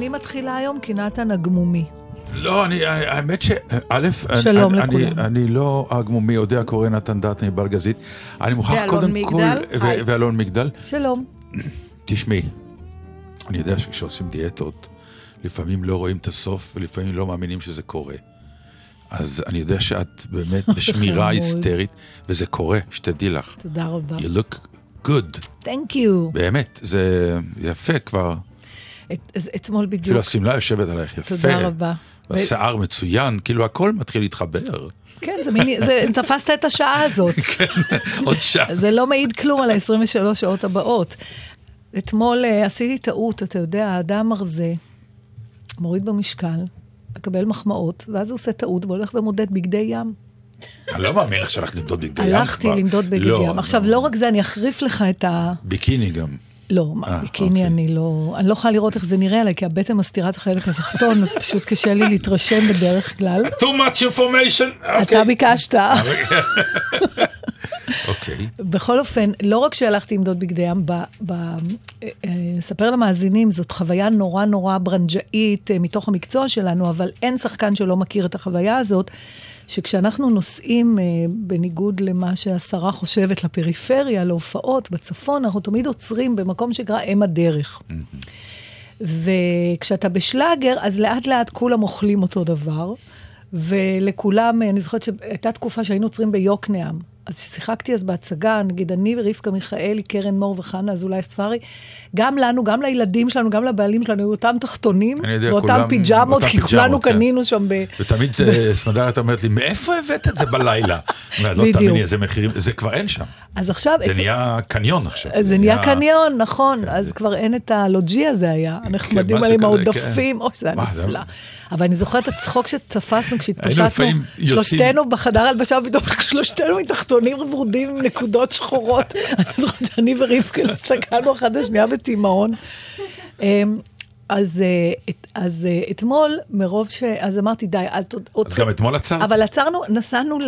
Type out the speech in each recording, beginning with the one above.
אני מתחילה היום כי נתן הגמומי. לא, אני, האמת ש... א', שלום אני, לכולם. אני, אני לא הגמומי יודע, קורא נתן דעת מבלגזית. אני מוכרח ואלון קודם מגדל. כל... ו- היי. ואלון מגדל. שלום. תשמעי, אני יודע שכשעושים דיאטות, לפעמים לא רואים את הסוף ולפעמים לא מאמינים שזה קורה. אז אני יודע שאת באמת בשמירה חמוד. היסטרית, וזה קורה, שתדעי לך. תודה רבה. You look good, Thank you. באמת, זה יפה כבר. את- אז אתמול בדיוק. אפילו השמלה יושבת עלייך יפה. תודה רבה. ו- והשיער מצוין, כאילו הכל מתחיל להתחבר. כן, זה מיני, זה, תפסת את השעה הזאת. עוד שעה. זה לא מעיד כלום על ה-23 שעות הבאות. אתמול אה, עשיתי טעות, אתה יודע, האדם הרזה, מוריד במשקל, מקבל מחמאות, ואז הוא עושה טעות והולך ומודד בגדי ים. אני לא מאמין לך שהלכת למדוד בגדי ים הלכתי. למדוד בגדי לא, ים. עכשיו, לא רק זה, אני אחריף לך את ה... ביקיני גם. לא, אה, ביקיני אוקיי. אני לא... אני לא יכולה לראות איך זה נראה עליי, כי הבטן מסתירה את החלק התחתון, אז פשוט קשה לי להתרשם בדרך כלל. too much information. אתה ביקשת. אוקיי. בכל אופן, לא רק שהלכתי למדוד בגדי ים, אה, אה, אספר למאזינים, זאת חוויה נורא נורא ברנג'אית אה, מתוך המקצוע שלנו, אבל אין שחקן שלא מכיר את החוויה הזאת, שכשאנחנו נוסעים, אה, בניגוד למה שהשרה חושבת, לפריפריה, להופעות בצפון, אנחנו תמיד עוצרים במקום שנקרא אם הדרך. וכשאתה בשלאגר, אז לאט לאט כולם אוכלים אותו דבר, ולכולם, אני זוכרת שהייתה תקופה שהיינו עוצרים ביוקנעם. אז כששיחקתי אז בהצגה, נגיד אני ורבקה מיכאלי, קרן מור וחנה אזולאי ספארי, גם לנו, גם לילדים שלנו, גם לבעלים שלנו, היו אותם תחתונים, ואותם פיג'מות, כי כולנו כן. קנינו שם ב... ותמיד אה, סמדרת אומרת לי, מאיפה הבאת את זה בלילה? לא. תאמיני איזה מחירים, זה כבר אין שם. אז עכשיו... זה נהיה קניון עכשיו. זה נהיה קניון, נכון, אז כבר אין את הלוג'י הזה היה, הנחמדים משהו האלה עם העודפים, אוי, זה היה נפלא. אבל אני זוכרת את הצחוק שתפסנו כשהתפשטנו, שלושתנו בחדר הלבשה, ופתאום שלושתנו מתחתונים ורודים עם נקודות שחורות. אני זוכרת שאני ורבקה הסתכלנו אחת לשנייה בתימהון. אמ, אז, אה, את- אז אה, אתמול, מרוב ש... אז אמרתי, די, אל ת... אז גם אתמול עצרת? אבל עצרנו, נסענו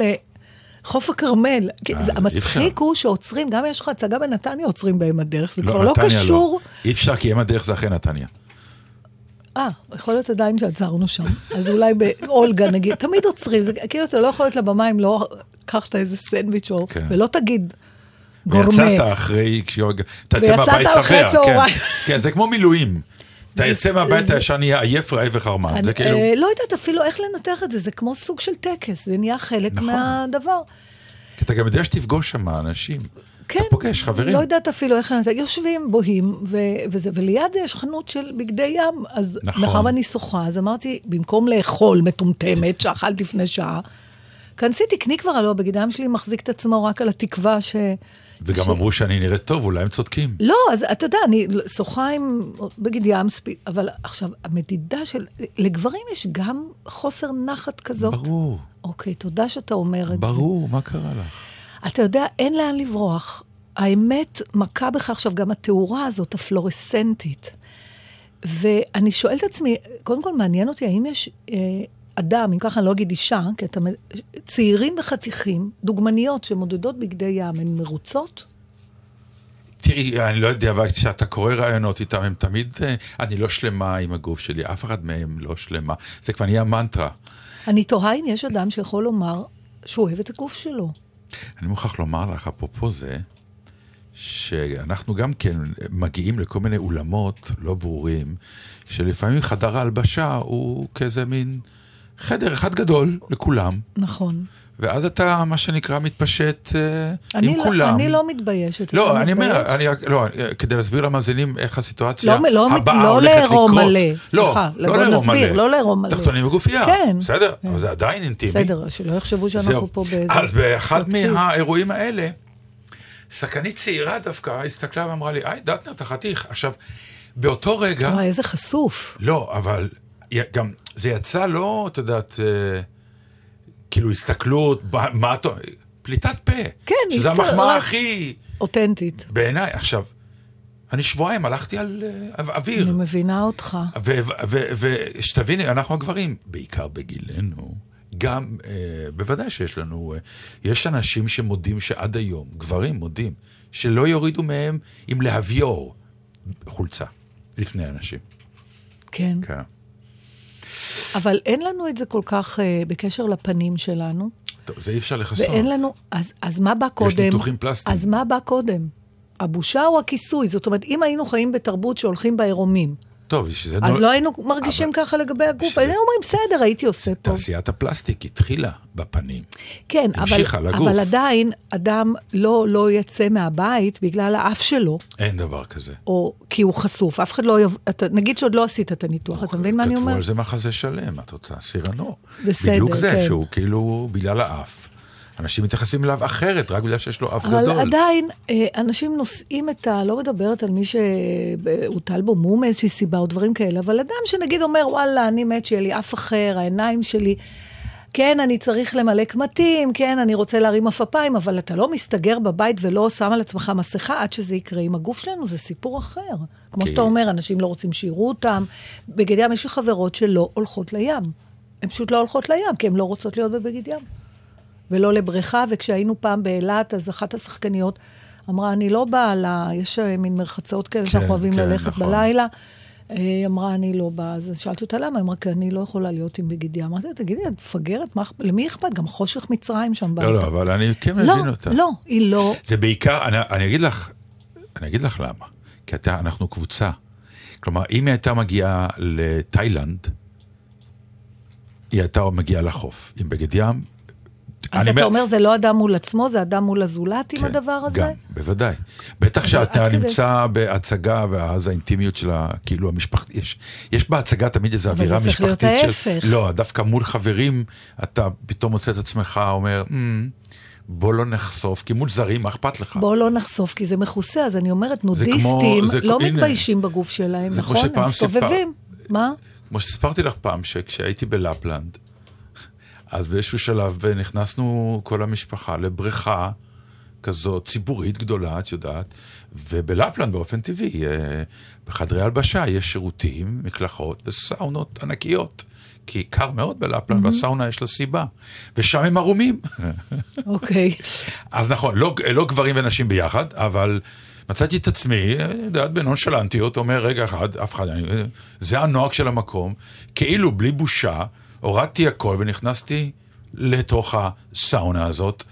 לחוף הכרמל. אה, המצחיק. הוא שעוצרים, גם יש לך הצגה בנתניה, עוצרים בהם הדרך, זה לא, כבר לא נתניה קשור. אי אפשר, כי אם הדרך זה אחרי נתניה. אה, יכול להיות עדיין שעצרנו שם. אז אולי באולגה נגיד, תמיד עוצרים, זה כאילו אתה לא יכול להיות לבמה אם לא קחת איזה סנדוויץ' או, כן. ולא תגיד גורמה. ויצאת אחרי, אתה יוצא מהבית שבע. כן. כן, זה כמו מילואים. אתה יוצא מהבית, ישר נהיה עייף, רעב וחרמן. זה כאילו... אה, לא יודעת אפילו איך לנתח את זה, זה כמו סוג של טקס, זה נהיה חלק נכון. מהדבר. כי אתה גם יודע שתפגוש שם אנשים. כן, אתה פוגש חברים. לא יודעת אפילו איך לנתק, יושבים, בוהים, ו- וזה, וליד זה יש חנות של בגדי ים, אז נכון. מאחר ואני שוחה, אז אמרתי, במקום לאכול מטומטמת, שאכלת לפני שעה, כנסי, תקני כבר, הלוא הבגדי ים שלי מחזיק את עצמו רק על התקווה ש... וגם ש- אמרו שאני נראית טוב, אולי הם צודקים. לא, אז אתה יודע, אני שוחה עם בגד ים, ספי- אבל עכשיו, המדידה של... לגברים יש גם חוסר נחת כזאת. ברור, אוקיי, תודה שאתה אומר את זה. ברור, מה קרה לך? אתה יודע, אין לאן לברוח. האמת מכה בך עכשיו גם התאורה הזאת, הפלורסנטית. ואני שואלת את עצמי, קודם כל מעניין אותי, האם יש אה, אדם, אם ככה אני לא אגיד אישה, כי אתה... צעירים וחתיכים, דוגמניות שמודדות בגדי ים, הן מרוצות? תראי, אני לא יודע, אבל כשאתה קורא ראיונות איתם, הם תמיד, אה, אני לא שלמה עם הגוף שלי, אף אחד מהם לא שלמה. זה כבר נהיה מנטרה. אני תוהה אם יש אדם שיכול לומר שהוא אוהב את הגוף שלו. אני מוכרח לומר לך, אפרופו זה, שאנחנו גם כן מגיעים לכל מיני אולמות לא ברורים, שלפעמים חדר ההלבשה הוא כאיזה מין חדר אחד גדול לכולם, נכון. ואז אתה, מה שנקרא, מתפשט אה, אני עם לא, כולם. אני לא מתביישת. לא, אני אומר? אני, רק- לא, כדי להסביר למאזינים איך הסיטואציה לא, לא, הבאה לא הולכת לקרות. מלא, לא, סליחה, לא לערום נסביר, מלא. לא לערום מלא. תחתונים וגופייה. כן. בסדר, כן. אבל זה עדיין אינטימי. בסדר, שלא יחשבו שאנחנו זהו. פה באיזה... אז באחד. מהאירועים האלה, שחקנית צעירה דווקא הסתכלה ואמרה לי, היי, דטנר, אתה חתיך. עכשיו, באותו רגע, וואי, איזה חשוף. לא, אבל גם, זה יצא לא, את יודעת, אה, כאילו הסתכלות, מה- אתה... פליטת פה. כן, שזה הסתכל- המחמאה רק- הכי... אותנטית. בעיניי, עכשיו, אני שבועיים הלכתי על אה, או- אוויר. אני מבינה אותך. ושתביני, אנחנו הגברים, בעיקר בגילנו, גם, אה, בוודאי שיש לנו, אה, יש אנשים שמודים שעד היום, גברים מודים, שלא יורידו מהם עם להביור חולצה לפני אנשים. כן. כן. אבל אין לנו את זה כל כך uh, בקשר לפנים שלנו. טוב, זה אי אפשר לכסות. ואין לנו, אז, אז מה בא קודם? ניתוחים פלסטיים. אז מה בא קודם? הבושה או הכיסוי? זאת אומרת, אם היינו חיים בתרבות שהולכים בעירומים, טוב, שזה אז לא היינו מרגישים אבל- ככה לגבי הגוף. היינו אומרים, בסדר, הייתי עושה פה. תעשיית הפלסטיק התחילה בפנים. כן, אבל, לגוף. אבל עדיין אדם לא, לא יצא מהבית בגלל האף שלו, אין דבר כזה. או כי הוא חשוף. אף אחד לא יב... אתה, נגיד שעוד לא עשית את הניתוח, אתה מבין מה אני כתבו אומר? על זה מחזה שלם, את רוצה? סירנו. בסדר, בדיוק זה, כן. שהוא כאילו בגלל האף. אנשים מתייחסים אליו אחרת, רק בגלל שיש לו אף אבל גדול. עדיין, אה, אנשים נושאים את ה... לא מדברת על מי שהוטל בו מום מאיזושהי סיבה או דברים כאלה, אבל אדם שנגיד אומר, וואלה, אני מת שיהיה לי אף אחר, העיניים שלי... כן, אני צריך למלא קמטים, כן, אני רוצה להרים עפפיים, אבל אתה לא מסתגר בבית ולא שם על עצמך מסכה עד שזה יקרה. עם הגוף שלנו זה סיפור אחר. כמו שאתה אומר, אנשים לא רוצים שיראו אותם. בגד ים יש לי חברות שלא הולכות לים. הן פשוט לא הולכות לים, כי הן לא רוצות להיות בבגד ים. ולא לבריכה, וכשהיינו פעם באילת, אז אחת השחקניות אמרה, אני לא באה ל... יש אה, מין מרחצאות כאלה שאנחנו אוהבים כן, ללכת נכון. בלילה. אה, היא אמרה, אני לא באה. אז שאלתי אותה למה, היא אמרה, כי אני לא יכולה להיות עם בגד ים. אמרתי לה, תגידי, את מפגרת? למי אכפת? גם חושך מצרים שם. לא, לא, באתר." אבל אני כן לא, מבין אותה. לא, היא לא. זה בעיקר, אני, אני אגיד לך, אני אגיד לך למה. כי אתה, אנחנו קבוצה. כלומר, אם היא הייתה מגיעה לתאילנד, היא הייתה מגיעה לחוף עם בגד ים. אז אתה אומר- זה לא אדם מול עצמו, זה אדם מול הזולת עם כן, הדבר הזה? גם, בוודאי. בטח אבל שאתה נמצא בהצגה, ואז האינטימיות שלה, כאילו המשפחת... יש, בהצגה תמיד איזו אבל אווירה זה צריך להיות משפחתית ההפך. לא, דווקא מול חברים, אתה פתאום מוצא את עצמך אומר, "אמ, בוא לא נחשוף, כי מול זרים, מה אכפת לך? בואו לא נחשוף, כי זה מכוסה, אז אני אומרת, נודיסטים לא. מתביישים בגוף שלהם, נכון? הם מסתובבים. מה? כמו שסיפרתי לך פעם, שכשהייתי בלפלנד, אז באיזשהו שלב נכנסנו כל המשפחה לבריכה כזאת ציבורית גדולה, את יודעת, ובלפלנד באופן טבעי, אה, בחדרי הלבשה יש שירותים, מקלחות וסאונות ענקיות. כי קר מאוד בלפלנד, והסאונה יש לה סיבה. ושם הם ערומים. אוקיי. אז נכון, לא, לא גברים ונשים ביחד, אבל מצאתי את עצמי, אה, יודעת, בנונשלנטיות, אומר, רגע אחד, אף אחד, אני, זה הנוהג של המקום, כאילו בלי בושה, הורדתי הכל ונכנסתי לתוך הסאונה הזאת,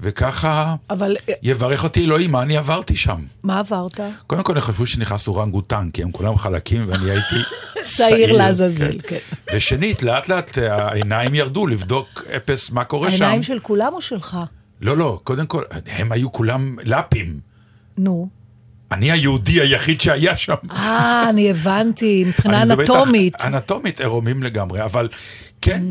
וככה אבל אה, יברך אותי אלוהים, מה אני עברתי שם. מה עברת? קודם כל, הם חשבו שנכנס אורנגוטן, כי הם כולם חלקים, ואני הייתי שעיר לעזאזל, כן. כן. ושנית, לאט לאט העיניים ירדו לבדוק אפס מה קורה שם. העיניים של כולם או שלך? לא, לא, קודם כל, הם היו כולם לאפים. נו. אני היהודי היחיד שהיה שם. אה, אני הבנתי, מבחינה אנטומית. אנטומית עירומים לגמרי, אבל כן,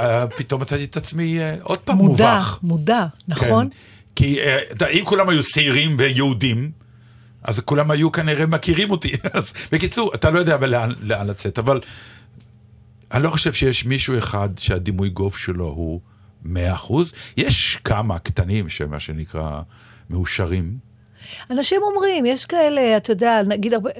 אה, פתאום מצאתי את עצמי אה, עוד פעם מודע, מובך. מודע, נכון? כן. כי אה, אם כולם היו שעירים ויהודים, אז כולם היו כנראה מכירים אותי. אז בקיצור, אתה לא יודע לאן, לאן לצאת, אבל אני לא חושב שיש מישהו אחד שהדימוי גוף שלו הוא 100%. יש כמה קטנים שמה שנקרא מאושרים. אנשים אומרים, יש כאלה, אתה יודע, נגיד הרבה...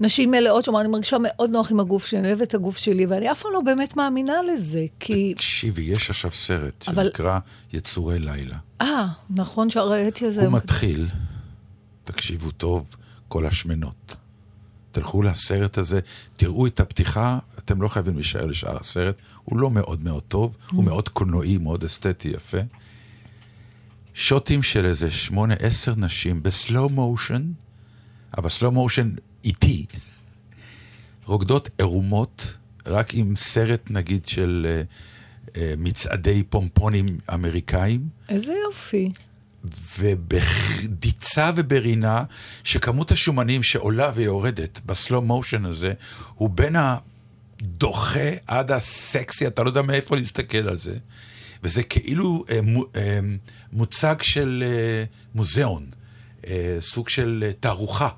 נשים מלאות שאומרות, אני מרגישה מאוד נוח עם הגוף שלי, אני אוהבת את הגוף שלי, ואני אף פעם לא באמת מאמינה לזה, כי... תקשיבי, יש עכשיו סרט אבל- שנקרא יצורי לילה. אה, נכון שראיתי את זה. הוא מתחיל, תקשיבו טוב, כל השמנות. תלכו לסרט הזה, תראו את הפתיחה, אתם לא חייבים להישאר לשאר הסרט, הוא לא מאוד מאוד טוב, הוא מאוד קולנועי, מאוד אסתטי, יפה. שוטים של איזה שמונה, עשר נשים בסלואו מושן, אבל סלואו מושן איטי, רוקדות עירומות, רק עם סרט נגיד של אה, אה, מצעדי פומפונים אמריקאים. איזה יופי. ובדיצה וברינה, שכמות השומנים שעולה ויורדת בסלואו מושן הזה, הוא בין הדוחה עד הסקסי, אתה לא יודע מאיפה להסתכל על זה. וזה כאילו אה, מו, אה, מוצג של אה, מוזיאון, אה, סוג של אה, תערוכה,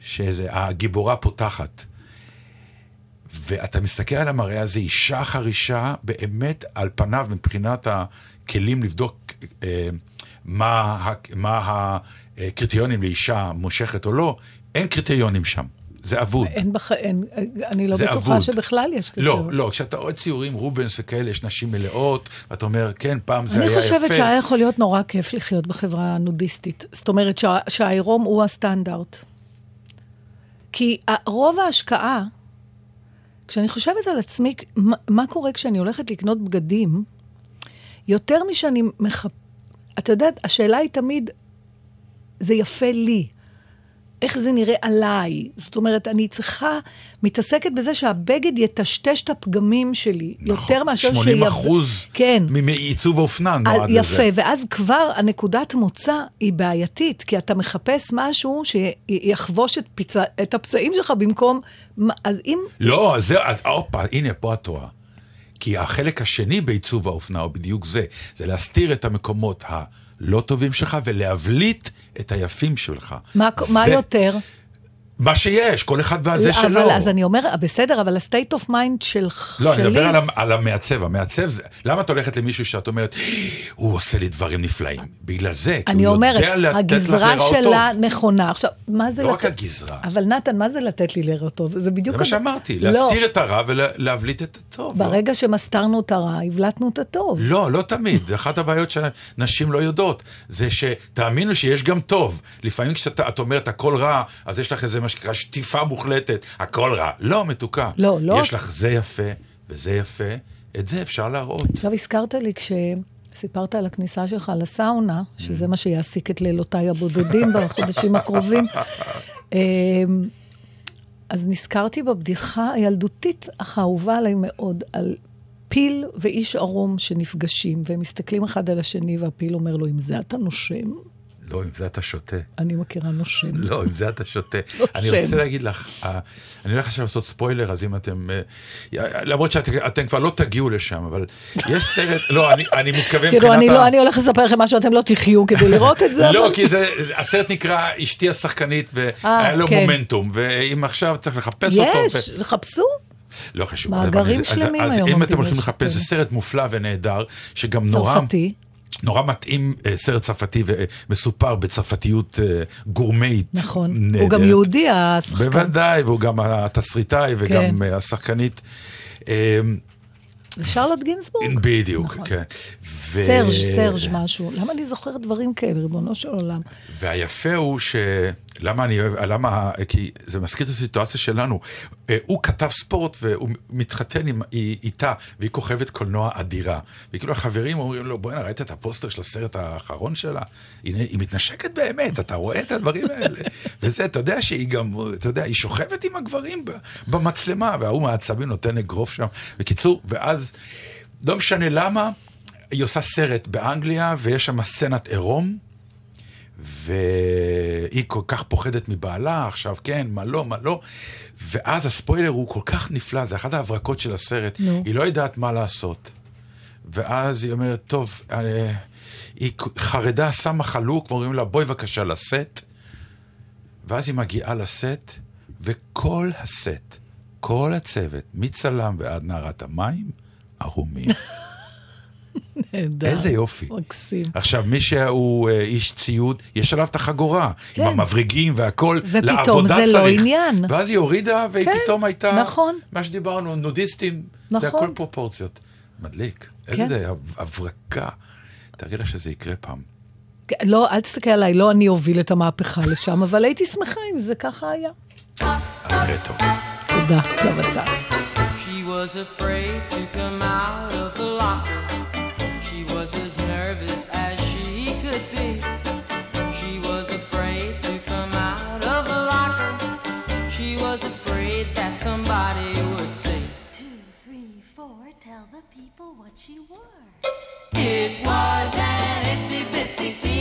שהגיבורה פותחת. ואתה מסתכל על המראה הזה, אישה אחר אישה, באמת על פניו, מבחינת הכלים לבדוק אה, מה, מה הקריטריונים לאישה מושכת או לא, אין קריטריונים שם. זה אבוד. אין בח... אין, אני לא בטוחה אבוד. שבכלל יש כזה. לא, לא, כשאתה רואה ציורים, רובנס וכאלה, יש נשים מלאות, ואתה אומר, כן, פעם זה היה אני יפה. חושבת שהיה יכול להיות נורא כיף לחיות בחברה הנודיסטית. זאת אומרת שה- שהעירום הוא הסטנדרט. כי רוב ההשקעה כשאני חושבת על עצמי, מה, מה קורה כשאני הולכת לקנות בגדים, יותר משאני מחפ... את יודעת, השאלה היא תמיד, זה יפה לי. איך זה נראה עליי. זאת אומרת, אני צריכה, מתעסקת בזה שהבגד יטשטש את הפגמים שלי, נכון, יותר מאשר 80 שיב... אחוז כן. מעיצוב אופנה נועד לזה. יפה, ואז כבר הנקודת מוצא היא בעייתית, כי אתה מחפש משהו שיחבוש את, פיצ... את הפצעים שלך במקום... אז אם... לא, זה, הופה, הנה, פה את טועה. כי החלק השני בעיצוב האופנה הוא בדיוק זה, זה להסתיר את המקומות ה... לא טובים שלך ולהבליט את היפים שלך. מה, זה... מה יותר? מה שיש, כל אחד והזה אבל, שלו. אבל אז אני אומר, בסדר, אבל ה-state of mind של, לא, שלי... לא, אני מדבר על, על המעצב. המעצב זה... למה את הולכת למישהו שאת אומרת, הוא עושה לי דברים נפלאים? בגלל זה, כי הוא אומרת, יודע לתת לך להיראות טוב. הגזרה שלה נכונה. עכשיו, מה זה... לא לת... רק הגזרה. אבל נתן, מה זה לתת לי להיראות טוב? זה בדיוק... זה מה שאמרתי, לא. להסתיר את הרע ולהבליט את הטוב. ברגע לא? שמסתרנו את הרע, הבלטנו את הטוב. לא, לא תמיד. אחת הבעיות שנשים לא יודעות, זה שתאמינו שיש גם טוב. לפעמים כשאת אומרת הכל רע, אז יש לך איזה מה שנקרא שטיפה מוחלטת, הכל רע. לא, מתוקה. לא, לא. יש לך זה יפה וזה יפה, את זה אפשר להראות. עכשיו הזכרת לי כשסיפרת על הכניסה שלך לסאונה, שזה מה שיעסיק את לילותיי הבודדים בחודשים הקרובים. אמ, אז נזכרתי בבדיחה הילדותית, אך האהובה עליי מאוד, על פיל ואיש ערום שנפגשים, והם מסתכלים אחד על השני, והפיל אומר לו, אם זה אתה נושם? לא, עם זה אתה שותה. אני מכירה נושם. לא, עם זה אתה שותה. אני רוצה להגיד לך, אה, אני הולך עכשיו לעשות ספוילר, אז אם אתם... אה, למרות שאתם כבר לא תגיעו לשם, אבל יש סרט, לא, אני מתכוון מבחינת. תראו, אני הולך לספר לכם משהו, אתם לא תחיו כדי לראות את זה. לא, כי הסרט נקרא אשתי השחקנית, והיה אה, לו כן. מומנטום, ואם עכשיו צריך לחפש אותו... יש, חפשו. לא חשוב. מאגרים שלמים היום. אז אם אתם הולכים לחפש, זה סרט מופלא ונהדר, שגם נורא... צרפתי. נורא מתאים אה, סרט צרפתי ומסופר בצרפתיות אה, גורמית נכון, נהדרת. הוא גם יהודי השחקן. בוודאי, והוא גם התסריטאי וגם כן. השחקנית. אמ, שרלוט גינסבורג? בדיוק, נכון. כן. ו... סרג', סרג' משהו. למה אני זוכרת דברים כאלה, ריבונו של עולם? והיפה הוא ש... למה אני אוהב, למה, כי זה מזכיר את הסיטואציה שלנו. אה, הוא כתב ספורט והוא מתחתן עם, איתה, והיא כוכבת קולנוע אדירה. וכאילו החברים אומרים לו, בוא'נה, ראית את הפוסטר של הסרט האחרון שלה? הנה, היא מתנשקת באמת, אתה רואה את הדברים האלה. וזה, אתה יודע שהיא גם, אתה יודע, היא שוכבת עם הגברים במצלמה, וההוא מהעצבים נותן אגרוף שם. בקיצור, ואז, לא משנה למה, היא עושה סרט באנגליה, ויש שם סצנת עירום. והיא כל כך פוחדת מבעלה, עכשיו כן, מה לא, מה לא. ואז הספוילר הוא כל כך נפלא, זה אחת ההברקות של הסרט. נו. היא לא יודעת מה לעשות. ואז היא אומרת, טוב, אני, אה, היא חרדה, שמה חלוק, ואומרים לה, בואי בבקשה לסט. ואז היא מגיעה לסט, וכל הסט, כל הצוות, מצלם ועד נערת המים, ערומים. נהדר. איזה יופי. מקסים. עכשיו, מי שהוא אה, איש ציוד, יש עליו את החגורה, כן. עם המבריגים והכל, ופתאום זה לא צריך. לא עניין. ואז היא הורידה, והיא כן, פתאום הייתה, נכון. מה שדיברנו, נודיסטים, נכון. זה הכל פרופורציות. מדליק. כן. איזה הברקה. תראי לה שזה יקרה פעם. כן, לא, אל תסתכל עליי, לא אני אוביל את המהפכה לשם, אבל הייתי שמחה אם זה ככה היה. נראה טוב. תודה, גם אתה. She was afraid to come out of the locker. Four, tell the people what she wore. It was an itsy bitsy teeny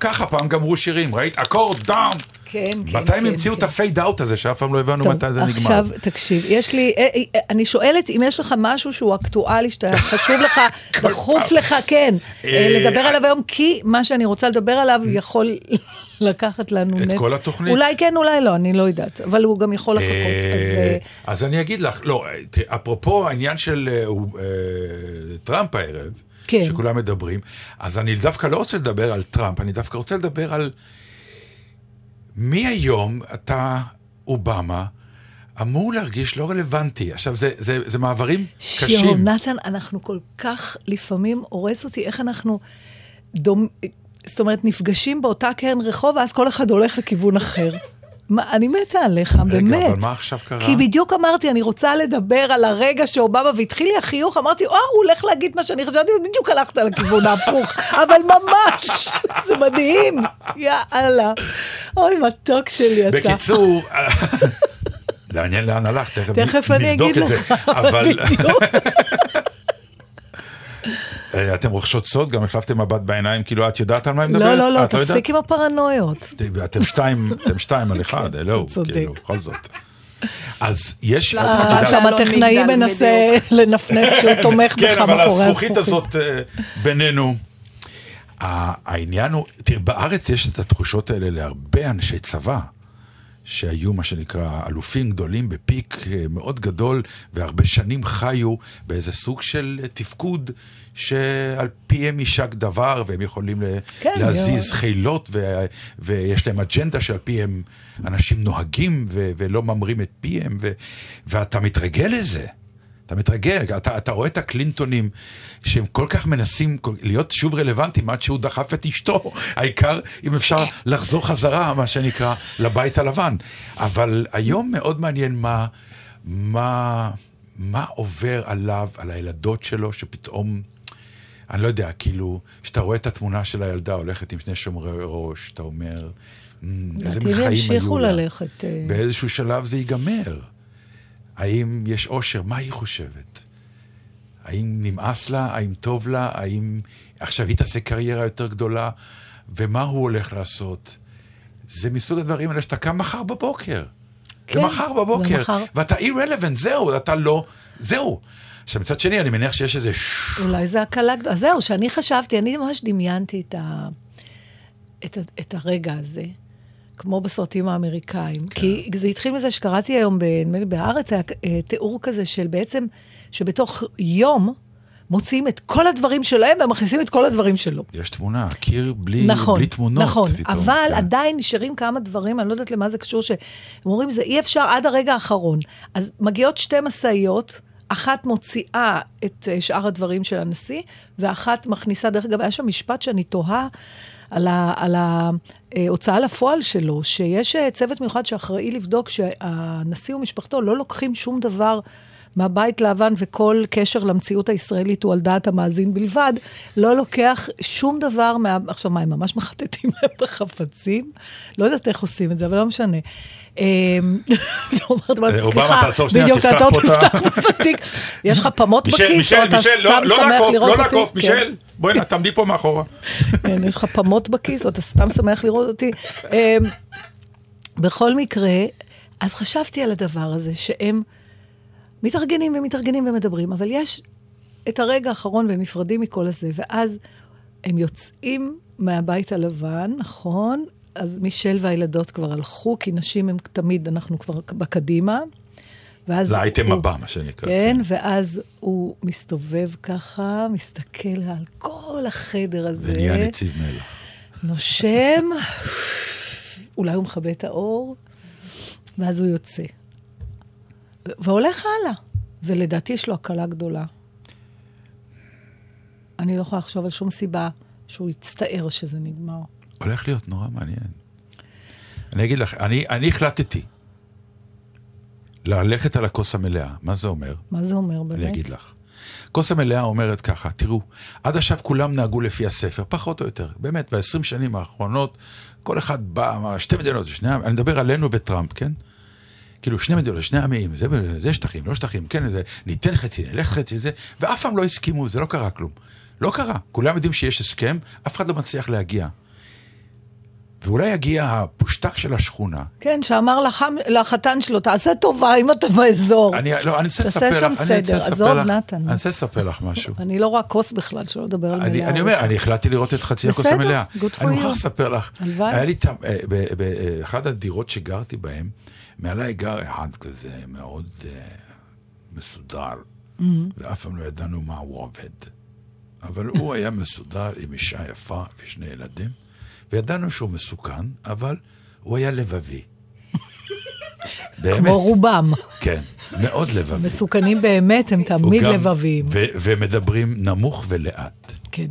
ככה, פעם גמרו שירים, ראית? accord down. כן, כן. מתי הם כן, המציאו כן. את ה fade out הזה, שאף פעם לא הבנו מתי זה נגמר? עכשיו, תקשיב, יש לי, אה, אה, אני שואלת אם יש לך משהו שהוא אקטואלי, שאתה חשוב לך, דחוף. לך, כן, אה, אה, לדבר אה, עליו היום, כי מה שאני רוצה לדבר עליו יכול לקחת לנו את. כל התוכנית? אולי כן, אולי לא, אני לא יודעת, אבל הוא גם יכול לחכות. אז, אה, אה, אני אגיד לך, לא, אה, אפרופו העניין של אה, אה, טראמפ הערב, כן. שכולם מדברים, אז אני דווקא לא רוצה לדבר על טראמפ, אני דווקא רוצה לדבר על מי היום אתה, אובמה, אמור להרגיש לא רלוונטי. עכשיו, זה, זה, זה מעברים קשים. שיונתן, אנחנו כל כך לפעמים הורס אותי איך אנחנו דומ... זאת אומרת, נפגשים באותה קרן רחוב, ואז כל אחד הולך לכיוון אחר. מה, אני מתה עליך, באמת. אבל מה עכשיו קרה? כי בדיוק אמרתי, אני רוצה לדבר על הרגע שאובמה, והתחיל לי החיוך, אמרתי, או, הוא הולך להגיד מה שאני חשבתי, ובדיוק הלכת לכיוון ההפוך. אבל ממש, זה מדהים, יאללה. אוי, מתוק שלי אתה. בקיצור, מעניין לאן הלך, תכף, תכף נבדוק את זה. לך, אבל בדיוק. אתם רוכשות סוד, גם החלפתם מבט בעיניים, כאילו את יודעת על מה אני מדבר? לא, לא, לא, יודעת? תפסיק עם הפרנויות. אתם שתיים, אתם שתיים על אחד, לא, צודק. כאילו, בכל זאת. אז יש, אה, שם הטכנאי מנסה לנפנף שהוא תומך כן, בך אבל מאחורי הזכוכית הזאת אה, בינינו. העניין הוא, תראה, בארץ יש את התחושות האלה להרבה אנשי צבא, שהיו מה שנקרא אלופים גדולים בפיק אה, מאוד גדול, והרבה שנים חיו באיזה סוג של אה, תפקוד שעל פיהם יישק דבר, והם יכולים כן, להזיז יו. חילות, ו- ויש להם אג'נדה שעל פיהם אנשים נוהגים ו- ולא ממרים את פיהם, ו- ואתה מתרגל לזה. אתה מתרגל, אתה, אתה רואה את הקלינטונים שהם כל כך מנסים להיות שוב רלוונטיים עד שהוא דחף את אשתו. העיקר אם אפשר לחזור חזרה, מה שנקרא, לבית הלבן. אבל היום מאוד מעניין מה, מה, מה עובר עליו, על הילדות שלו, שפתאום, אני לא יודע, כאילו, כשאתה רואה את התמונה של הילדה הולכת עם שני שומרי ראש, אתה אומר, "מ, איזה מין חיים היו לה. ללכת, אה. באיזשהו שלב זה ייגמר. האם יש אושר? מה היא חושבת? האם נמאס לה? האם טוב לה? האם עכשיו היא תעשה קריירה יותר גדולה? ומה הוא הולך לעשות? זה מסוג הדברים האלה שאתה קם מחר בבוקר. כן, זה מחר בבוקר. ומחר- ואתה irrelevant, זהו, אתה לא... זהו. עכשיו, מצד שני, אני מניח שיש איזה... אולי זה הקלה גדולה. זהו, שאני חשבתי, אני ממש דמיינתי את, ה... את, ה... את הרגע הזה, כמו בסרטים האמריקאים. כן. כי זה התחיל מזה שקראתי היום, נדמה לי בהארץ, היה אה, תיאור כזה של בעצם, שבתוך יום מוציאים את כל הדברים שלהם ומכניסים את כל הדברים שלו. יש תמונה, קיר בלי, נכון, בלי תמונות נכון, פתאום. אבל כן. עדיין נשארים כמה דברים, אני לא יודעת למה זה קשור, שהם אומרים, זה אי אפשר עד הרגע האחרון. אז מגיעות שתי משאיות, אחת מוציאה את אה, שאר הדברים של הנשיא, ואחת מכניסה, דרך אגב, היה שם משפט שאני תוהה על, ה, על ההוצאה לפועל שלו, שיש אה, צוות מיוחד שאחראי לבדוק שהנשיא ומשפחתו לא לוקחים שום דבר. מהבית לבן וכל קשר למציאות הישראלית הוא על דעת המאזין בלבד, לא לוקח שום דבר מה... עכשיו, מה, הם ממש מחטטים להם בחפצים? לא יודעת איך עושים את זה, אבל לא משנה. אמ, אובמה, סליחה, תעצור שנייה, בדיוק, תפתח תעצור, פה את ה- תפתח פה את התיק. יש לך פמות בכיס, או אתה סתם לא, לא שמח לראות לא אותי? לעקוף. מישל, בואי, נא, תעמדי פה מאחורה. יש לך פמות בכיס, או אתה סתם שמח לראות אותי. אמ, בכל מקרה, אז חשבתי על הדבר הזה, שהם מתארגנים ומתארגנים ומדברים, אבל יש את הרגע האחרון והם נפרדים מכל הזה, ואז הם יוצאים מהבית הלבן, נכון? אז מישל והילדות כבר הלכו, כי נשים הם תמיד, אנחנו כבר בקדימה. ואז לאייטם הוא- הבא, מה שנקרא. כן, ואז הוא מסתובב ככה, מסתכל על כל החדר הזה. ונהיה נציב מלח. נושם, אולי הוא מכבה את האור, ואז הוא יוצא. והולך הלאה. ולדעתי יש לו הקלה גדולה. אני לא יכולה לחשוב על שום סיבה שהוא יצטער שזה נגמר. הולך להיות נורא מעניין. אני אגיד לך, אני, אני החלטתי ללכת על הכוס המלאה. מה זה אומר? מה זה אומר באמת? אני אגיד לך. כוס המלאה אומרת ככה, תראו, עד עכשיו כולם נהגו לפי הספר, פחות או יותר. באמת, ב-20 שנים האחרונות, כל אחד בא, שתי מדינות, שני, עמים", אני מדבר עלינו וטראמפ, כן? כאילו, שני מדינות, שני עמים, זה, זה שטחים, לא שטחים, כן, זה, ניתן חצי, נלך חצי, זה, ואף פעם לא הסכימו, זה לא קרה כלום. לא קרה. כולם יודעים שיש הסכם, אף אחד לא מצליח להגיע. ואולי יגיע הפושטק של השכונה, כן, שאמר לחם, לחתן שלו, תעשה טובה אם אתה באזור. אני, לא, אני רוצה תעשה לספר שם לך, אני רוצה סדר. עזוב, נתן. אני רוצה לספר לך משהו. אני לא רואה כוס בכלל, שלא לדבר על אני, מלאה. אני אומר, אני החלטתי לראות את חצי הכוס בסדר, המלאה. good for אני מוכרח. לספר לך, הלוואי. היה לי, אה, ב- באחד הדירות שגרתי בהן, מעליי גר אחד כזה מאוד אה, מסודר, Mm-hmm. ואף פעם לא ידענו מה הוא עובד. אבל הוא היה מסודר עם אישה יפה ושני ילדים, וידענו שהוא מסוכן, אבל הוא היה לבבי. באמת, כמו רובם. כן, מאוד לבבי. מסוכנים באמת, הם תמיד לבביים. ומדברים נמוך ולאט. כן.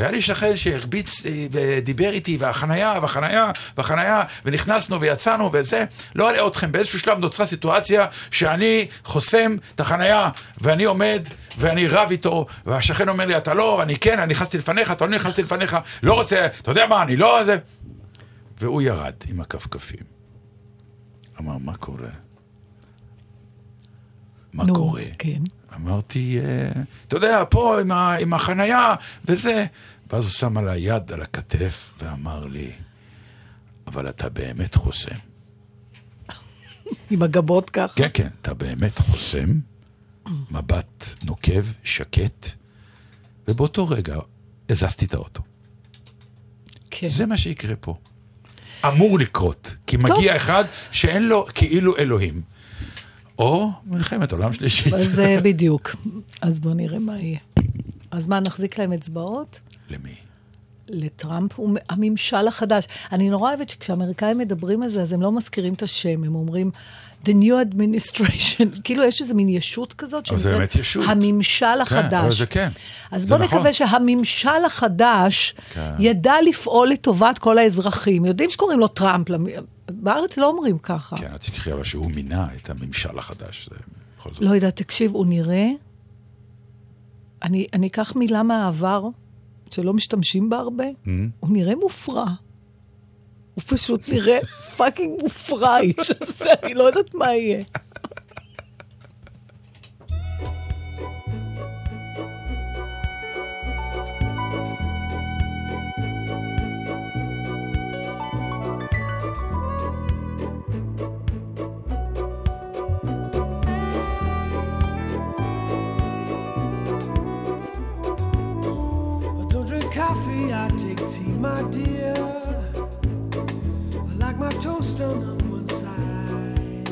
והיה לי שכן שהרביץ אה, ודיבר איתי, והחנייה, והחנייה, והחנייה, ונכנסנו ויצאנו וזה. לא אלאה אתכם, באיזשהו שלב נוצרה סיטואציה שאני חוסם את החנייה, ואני עומד, ואני רב איתו, והשכן אומר לי, אתה לא, אני כן, אני נכנסתי לפניך, אתה לא נכנסתי לפניך, לא רוצה, אתה יודע מה, אני לא זה. והוא ירד עם הכפכפים. אמר, מה קורה? מה נו, קורה? כן. אמרתי, אה, אתה יודע, פה עם, ה, עם החנייה וזה. ואז הוא שם עליי יד על הכתף ואמר לי, אבל אתה באמת חוסם. עם הגבות ככה. כן, כן, אתה באמת חוסם, מבט נוקב, שקט, ובאותו רגע הזזתי את האוטו. כן. זה מה שיקרה פה. אמור לקרות, כי מגיע אחד שאין לו כאילו אלוהים. או מלחמת עולם שלישית. אז בדיוק. אז בואו נראה מה יהיה. אז מה, נחזיק להם אצבעות? למי? לטראמפ הוא הממשל החדש. אני נורא אוהבת שכשהאמריקאים מדברים על זה, אז הם לא מזכירים את השם, הם אומרים, The New Administration, כאילו יש איזה מין ישות כזאת, זה שנקראת באמת ישות. הממשל כן, החדש. אבל זה כן. אז בואו נכון. נקווה שהממשל החדש כן. ידע לפעול לטובת כל האזרחים. יודעים שקוראים לו טראמפ, בארץ לא אומרים ככה. כן, את תקחי אבל שהוא מינה את הממשל החדש, זה בכל זאת. לא יודעת, תקשיב, הוא נראה... אני, אני אקח מילה מהעבר, שלא משתמשים בה הרבה, Mm-hmm. הוא נראה מופרע. הוא פשוט נראה פאקינג מופרע, האיש הזה, אני לא יודעת מה יהיה. I don't drink coffee, I take tea, my dear. My toast on one side.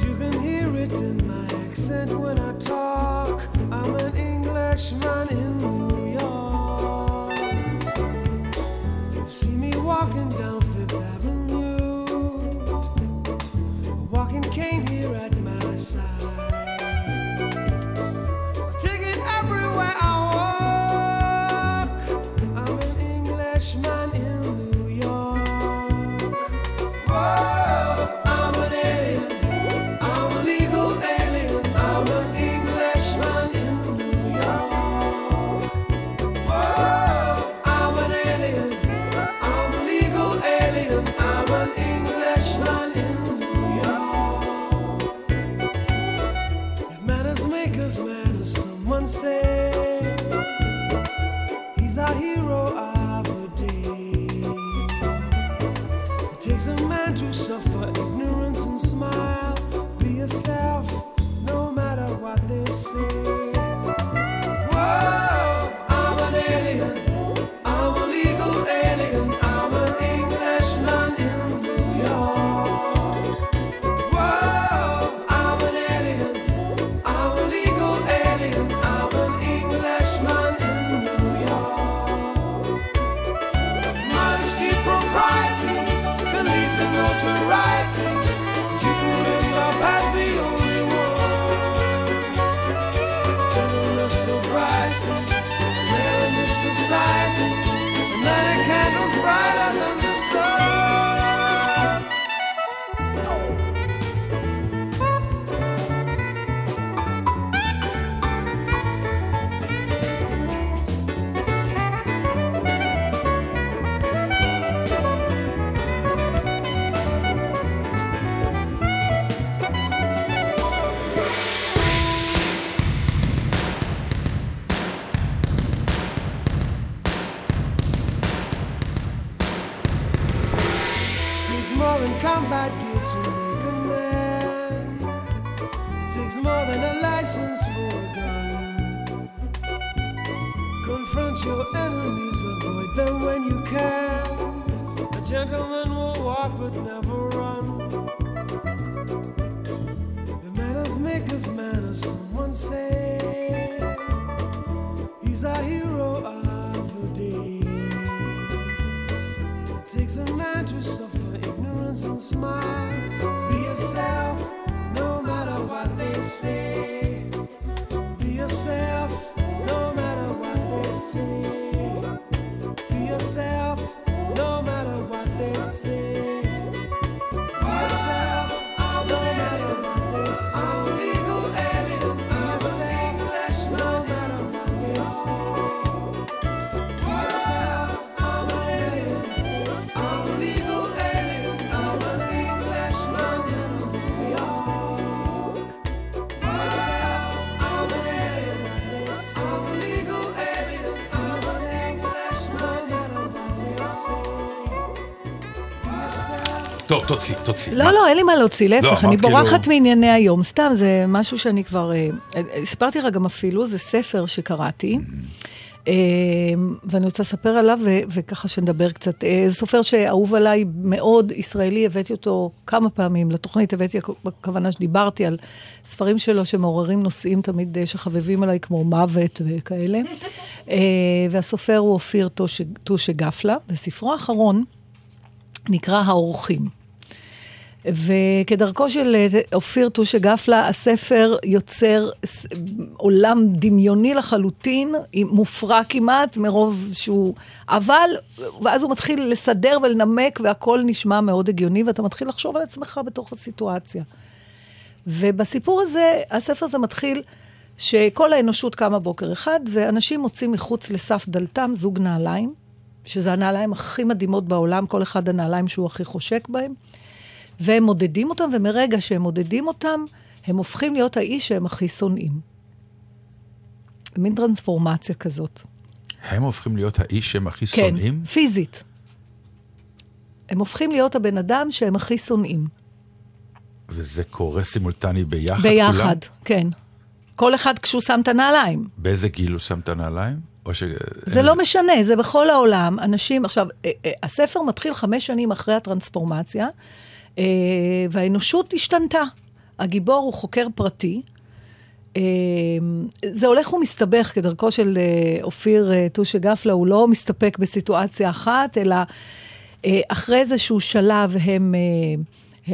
You can hear it in my accent when I talk. I'm an Englishman in New טוב, תוציא, תוציא. לא, לא, אין לי מה להוציא, להפך, אמרת אני כאילו- בורחת מענייני היום. סתם, זה משהו שאני כבר... אה, אה, סיפרתי לך גם אפילו, זה ספר שקראתי, אה, ואני רוצה לספר עליו, וככה שנדבר קצת. אה, זה סופר שאהוב עליי מאוד, ישראלי, הבאתי אותו כמה פעמים לתוכנית, הבאתי בכוונה שדיברתי על ספרים שלו שמעוררים נושאים תמיד אה, שחבבים עליי, כמו מוות וכאלה. אה, והסופר הוא אופיר טוש- טושה גפלה, וספרו האחרון נקרא האורחים. וכדרכו של אה, אופיר טושה גפלה, הספר יוצר עולם דמיוני לחלוטין, מופרע כמעט, מרוב שהוא... אבל, ואז הוא מתחיל לסדר ולנמק, והכל נשמע מאוד הגיוני, ואתה מתחיל לחשוב על עצמך בתוך הסיטואציה. ובסיפור הזה, הספר הזה מתחיל שכל האנושות קמה בוקר אחד, ואנשים מוצאים מחוץ לסף דלתם זוג נעליים, שזה הנעליים הכי מדהימות בעולם, כל אחד הנעליים שהוא הכי חושק בהם, והם מודדים אותם, ומרגע שהם מודדים אותם, הם הופכים להיות האיש שהם הכי שונאים. מין טרנספורמציה כזאת. הם הופכים להיות האיש שהם הכי כן, שונאים? פיזית. הם הופכים להיות הבן אדם שהם הכי שונאים. וזה קורה סימולטני ביחד כולם? ביחד, כן. כל אחד כשהוא שם את הנעליים. באיזה גיל הוא שם את הנעליים? או ש... זה לא משנה, זה בכל העולם. אנשים, עכשיו, הספר מתחיל חמש שנים אחרי הטרנספורמציה, והאנושות השתנתה. הגיבור הוא חוקר פרטי. אה, זה הולך ומסתבך, כדרכו של אה, אופיר אה, טושה גפלה, הוא לא מסתפק בסיטואציה אחת, אלא אה, אחרי איזשהו שלב הם, אה,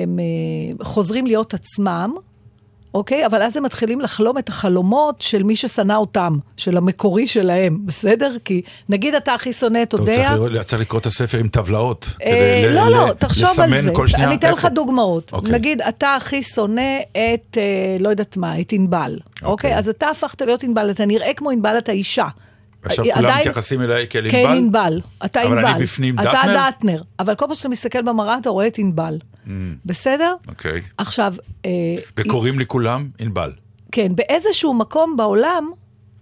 הם אה, חוזרים להיות עצמם. אוקיי? אבל אז הם מתחילים לחלום את החלומות של מי ששנא אותם, של המקורי שלהם, בסדר? כי נגיד אתה הכי שונא את אודיה. צריך לקרוא את הספר עם טבלאות. אה, כדי לא, לא, תחשוב על זה. אני אתן לך. דוגמאות. אוקיי. נגיד, אתה הכי שונא את, אה, לא יודעת מה, את ענבל. אוקיי. אוקיי? אז אתה הפכת להיות ענבל, אתה נראה כמו ענבל, אתה אישה. עכשיו אה, כולם מתייחסים אליי כאל כן, ענבל? ענבל. אתה אבל ענבל. אני בפנים אתה דטנר? דטנר. אבל כל פעם שאתה מסתכל במראה, אתה רואה את ענבל. בסדר? אוקיי. עכשיו, אה, וקוראים לי כולם ענבל. כן, באיזשהו מקום בעולם,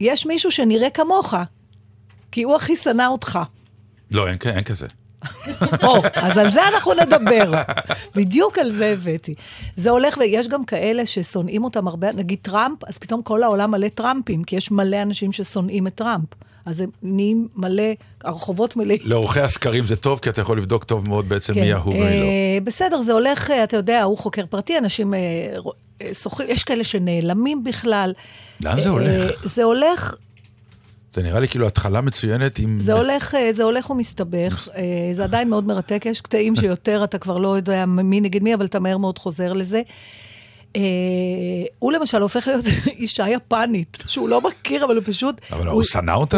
יש מישהו שנראה כמוך, כי הוא הכי שנא אותך. לא, אין אין כזה. או, אז על זה אנחנו נדבר. בדיוק על זה הבאתי. זה הולך, ויש גם כאלה ששונאים אותם הרבה, נגיד טראמפ, אז פתאום כל העולם מלא טראמפים, כי יש מלא אנשים ששונאים את טראמפ. אז הם נהיים מלא, הרחובות מלאים. לעורכי הסקרים זה טוב, כי אתה יכול לבדוק טוב מאוד בעצם מי אהוב ומי לא. אה, בסדר, זה הולך, אה, אתה יודע, הוא חוקר פרטי, אנשים אה, אה, שוכרים, יש כאלה שנעלמים בכלל. לאן זה אה, הולך? זה הולך, זה נראה לי כאילו התחלה מצוינת עם... זה הולך, אה, זה הולך ומסתבך, אה, זה עדיין מאוד מרתק, יש קטעים שיותר אתה כבר לא יודע מי נגד מי, אבל אתה מהר מאוד חוזר לזה. אה, הוא למשל הופך להיות אישה יפנית, שהוא לא מכיר, אבל הוא פשוט... אבל הוא שנא אותה?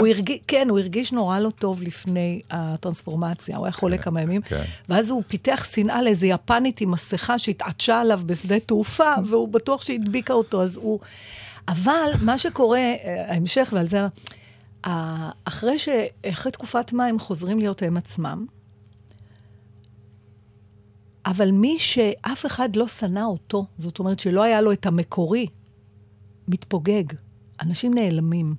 כן, הוא הרגיש נורא לא טוב לפני הטרנספורמציה, הוא היה חולה כמה ימים, כן. ואז הוא פיתח שנאה לאיזה יפנית עם מסכה שהתעטשה עליו בשדה תעופה, והוא בטוח שהדביקה אותו, אז הוא... אבל מה שקורה, אה, ההמשך, ועל זה... אחרי, ש... אחרי תקופת מה הם חוזרים להיות הם עצמם, אבל מי שאף אחד לא שנא אותו, זאת אומרת שלא היה לו את המקורי, מתפוגג. אנשים נעלמים.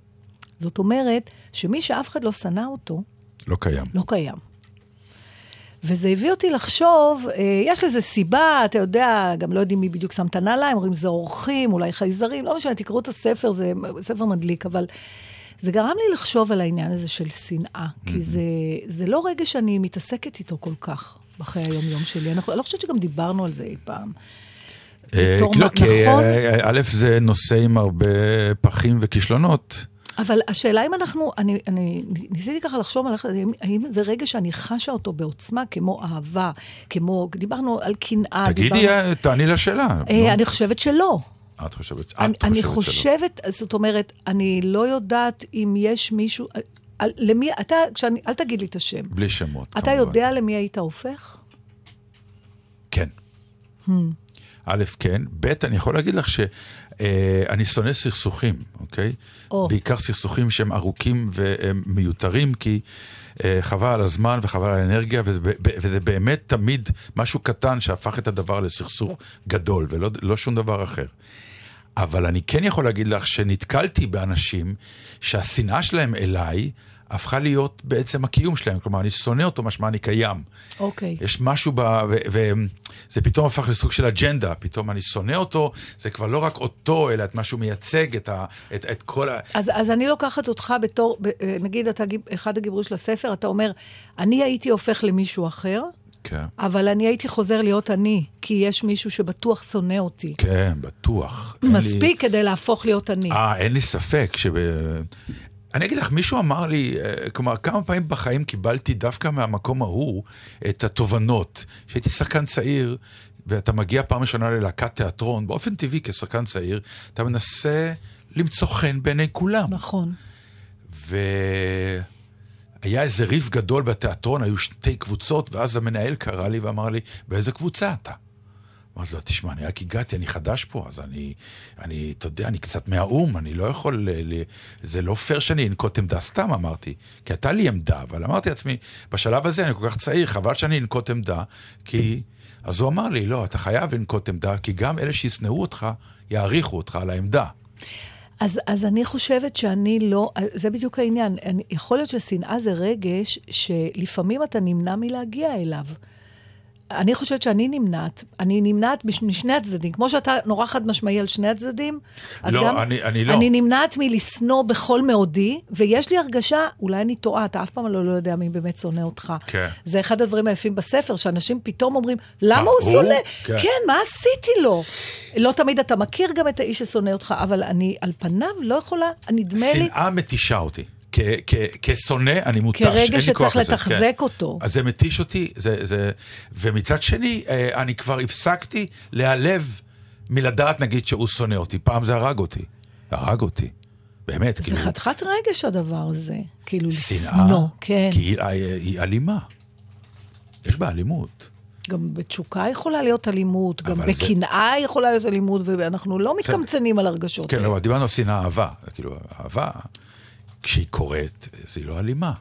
זאת אומרת שמי שאף אחד לא שנא אותו, לא קיים. לא קיים. וזה הביא אותי לחשוב, אה, יש לזה סיבה, אתה יודע, גם לא יודעים מי בדיוק שם את הנעליים, אומרים זה אורחים, אולי חייזרים, לא משנה, תקראו את הספר, זה ספר מדליק, אבל זה גרם לי לחשוב על העניין הזה של שנאה, כי זה, זה לא רגע שאני מתעסקת איתו כל כך בחיי היום-יום שלי. אנחנו, אני לא חושבת שגם דיברנו על זה אי פעם. אה, לא, כי נכון? אה, א', זה נושא עם הרבה פחים וכישלונות. אבל השאלה אם אנחנו, אני, אני ניסיתי ככה לחשוב על האם- האם זה רגע שאני חשה אותו בעוצמה, כמו אהבה, כמו, דיברנו על קנאה, תגידי, דיברנו... אה, תעני לשאלה. אה. אני חושבת שלא. את חושבת, את אני, אני חושבת שלא. חושבת, זאת אומרת, אני לא יודעת אם יש מישהו, על, למי, אתה, כשאני, אל תגיד לי את השם. בלי שמות, אתה כמובן. יודע למי היית הופך? כן. Hmm. א', כן. ב', אני יכול להגיד לך שאני שונא סכסוכים, אוקיי? או. בעיקר סכסוכים שהם ארוכים והם מיותרים, כי אה, חבל על הזמן וחבל על האנרגיה, וזה, וזה באמת תמיד משהו קטן שהפך את הדבר לסכסוך גדול, ולא לא שום דבר אחר. אבל אני כן יכול להגיד לך שנתקלתי באנשים שהשנאה שלהם אליי הפכה להיות בעצם הקיום שלהם. כלומר, אני שונא אותו, משמע אני קיים. אוקיי. יש משהו ב... וזה פתאום הפך לסוג של אג'נדה, פתאום אני שונא אותו, זה כבר לא רק אותו, אלא את מה שהוא מייצג, את, ה, את, את כל ה... אז, אז אני לוקחת אותך בתור, אה, נגיד אתה אחד הגיבורים של הספר, אתה אומר, אני הייתי הופך למישהו אחר, כן. אבל אני הייתי חוזר להיות אני, כי יש מישהו שבטוח שונא אותי. כן, בטוח. אין לי- מספיק כדי להפוך להיות אני. אה, אין לי ספק שב... אני אגיד לך, מישהו אמר לי, אה, כלומר, כמה פעמים בחיים קיבלתי דווקא מהמקום ההוא את התובנות. כשהייתי שחקן צעיר, ואתה מגיע פעם ראשונה ללהקת תיאטרון, באופן טבעי כשחקן צעיר, אתה מנסה למצוא חן בעיני כולם. נכון. והיה איזה ריב גדול בתיאטרון, היו שתי קבוצות, ואז המנהל קרא לי ואמר לי, באיזה קבוצה אתה? אמרתי לו, תשמע, אני רק הגעתי, אני חדש פה, אז אני, אני, אתה יודע, אני קצת מהאו"ם, אני לא יכול, ל, ל, זה לא פייר שאני אנקוט עמדה, סתם אמרתי, כי הייתה לי עמדה, אבל אמרתי לעצמי, בשלב הזה אני כל כך צעיר, חבל שאני אנקוט עמדה, כי... אז הוא אמר לי, לא, אתה חייב לנקוט עמדה, כי גם אלה שישנאו אותך, יעריכו אותך על העמדה. אז, אז אני חושבת שאני לא, זה בדיוק העניין. אני, יכול להיות ששנאה זה רגש שלפעמים אתה נמנע מלהגיע אליו. אני חושבת שאני נמנעת, אני נמנעת מש- משני הצדדים. כמו שאתה נורא חד משמעי על שני הצדדים, אז לא, גם אני- אני לא. אני נמנעת מלשנוא בכל מאודי, ויש לי הרגשה, אולי אני טועה, אתה אף פעם לא, לא יודע מי באמת שונא אותך. כן. זה אחד הדברים היפים בספר, שאנשים פתאום אומרים, למה מה, הוא הוא? שונא? כן. כן, מה עשיתי לו? לא תמיד אתה מכיר גם את האיש ששונא אותך, אבל אני על פניו לא יכולה, נדמה לי... שנאה מתישה אותי. כשונא אני מותש, כרגע אין לי שצריך כוח לזה. לתחזק כן. אותו. אז זה מתיש אותי, זה, זה... ומצד שני, אה, אני כבר הפסקתי להיעלב מלדעת, נגיד, שהוא שונא אותי. פעם זה הרג אותי. הרג אותי. באמת, זה כאילו... חתיכת רגש הדבר הזה. כאילו, שנאה, כן. כי היא, היא אלימה. יש בה אלימות. גם בתשוקה יכולה להיות אלימות, גם אבל זה- בקנאה יכולה להיות אלימות, ואנחנו לא מתקמצנים על הרגשות כן, האלה. אבל דיברנו על שנאה אהבה. כאילו, אהבה, כשהיא קורית, אז היא לא אלימה.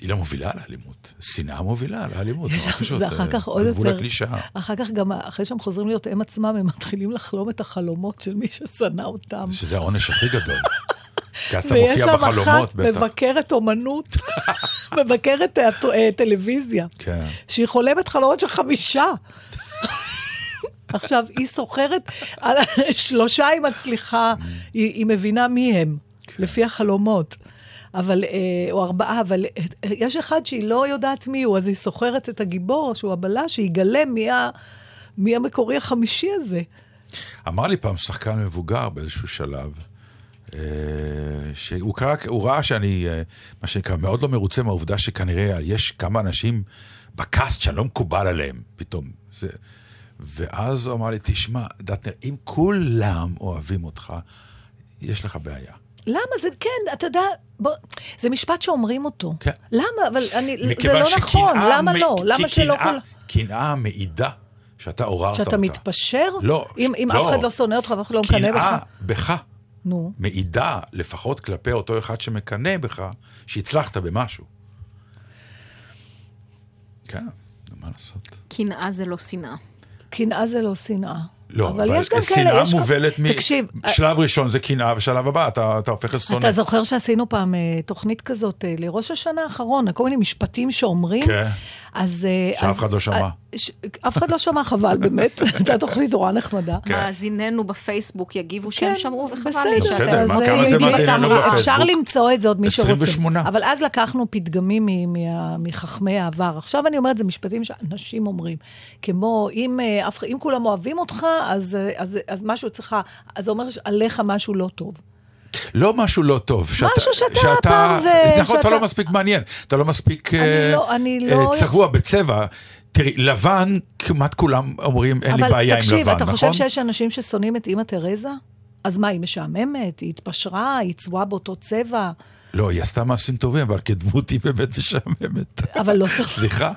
היא לא מובילה לאלימות. שנאה מובילה לאלימות. יש- נורא פשוט, זה אחר אה, כך עוד יותר... גבול הקלישאה. אחר כך גם, אחרי שהם חוזרים להיות הם עצמם, הם מתחילים לחלום את החלומות של מי ששנא אותם. שזה העונש הכי גדול. כי אז אתה ויש מופיע שם בחלומות, אחת בטח. מבקרת אומנות, מבקרת תיאטו- אה, טלוויזיה, כן. שהיא חולמת חלומות של חמישה. עכשיו, היא סוחרת שלושה היא מצליחה, היא, היא מבינה מי הם, כן. לפי החלומות. אבל, אה, או ארבעה, אבל אה, יש אחד שהיא לא יודעת מי הוא, אז היא סוחרת את הגיבור, שהוא הבלש, שיגלה מי, ה, מי המקורי החמישי הזה. אמר לי פעם שחקן מבוגר באיזשהו שלב, אה, שהוא קרא, הוא ראה שאני, מה שנקרא, מאוד לא מרוצה מהעובדה שכנראה יש כמה אנשים בקאסט שאני לא מקובל עליהם, פתאום. זה... ואז הוא אמר לי, תשמע, דטנר, אם כולם אוהבים אותך, יש לך בעיה. למה זה, כן, אתה יודע, בוא, זה משפט שאומרים אותו. כן. למה? אבל אני, זה לא נכון, למה מ- לא? כי למה שלא קנאה- כל... קנאה מעידה שאתה עוררת אותה. שאתה מתפשר? לא, אם, אם לא. אף אחד לא שונא אותך ואף אחד לא מקנא קנאה בך? בך נו. מעידה, לפחות כלפי אותו אחד שמקנא בך, שהצלחת במשהו. כן, מה לעשות? קנאה זה לא שנאה. קנאה זה לא שנאה. לא, אבל, יש גם שנאה כאלה, גם- מובלת מ... תקשיב, שלב ראשון זה קנאה, ושלב הבא אתה, אתה הופך לשונא. אתה זוכר שעשינו פעם אה, תוכנית כזאת אה, לראש השנה האחרון, כל מיני משפטים שאומרים? כן. אז... אה, שאף אחד לא שמע. אה, אף אחד לא שמע, חבל, באמת. הייתה תוכנית נורא נחמדה. כן. מאזיננו בפייסבוק יגיבו שהם שמעו, וחבל לי שאתם בסדר, דיבתם מאזיננו. בפייסבוק? אפשר למצוא את זה עוד מי שרוצה. 28. אבל אז לקחנו פתגמים מחכמי העבר. עכשיו אני אומרת, זה משפטים שאנשים אומרים. כמו, אם, אה, כולם אוהבים אותך, אז, אה, אז, אז משהו אצלך, אז זה אומר עליך משהו לא טוב. לא משהו לא טוב. משהו שאתה פרווה, נכון, אתה שאתה- לא מספיק מעניין. אתה לא מספיק אני אה, לא- אני אה, לא- צבוע בצבע. תראי, לבן, כמעט כולם אומרים, אין לי בעיה עם לבן, אבל תקשיב, אתה חושב נכון? שיש אנשים ששונאים את אימא תרזה? אז מה, היא משעממת? היא התפשרה? היא צבועה באותו צבע? לא, היא עשתה מעשים טובים, אבל כדמות היא באמת משעממת. אבל לא. סליחה,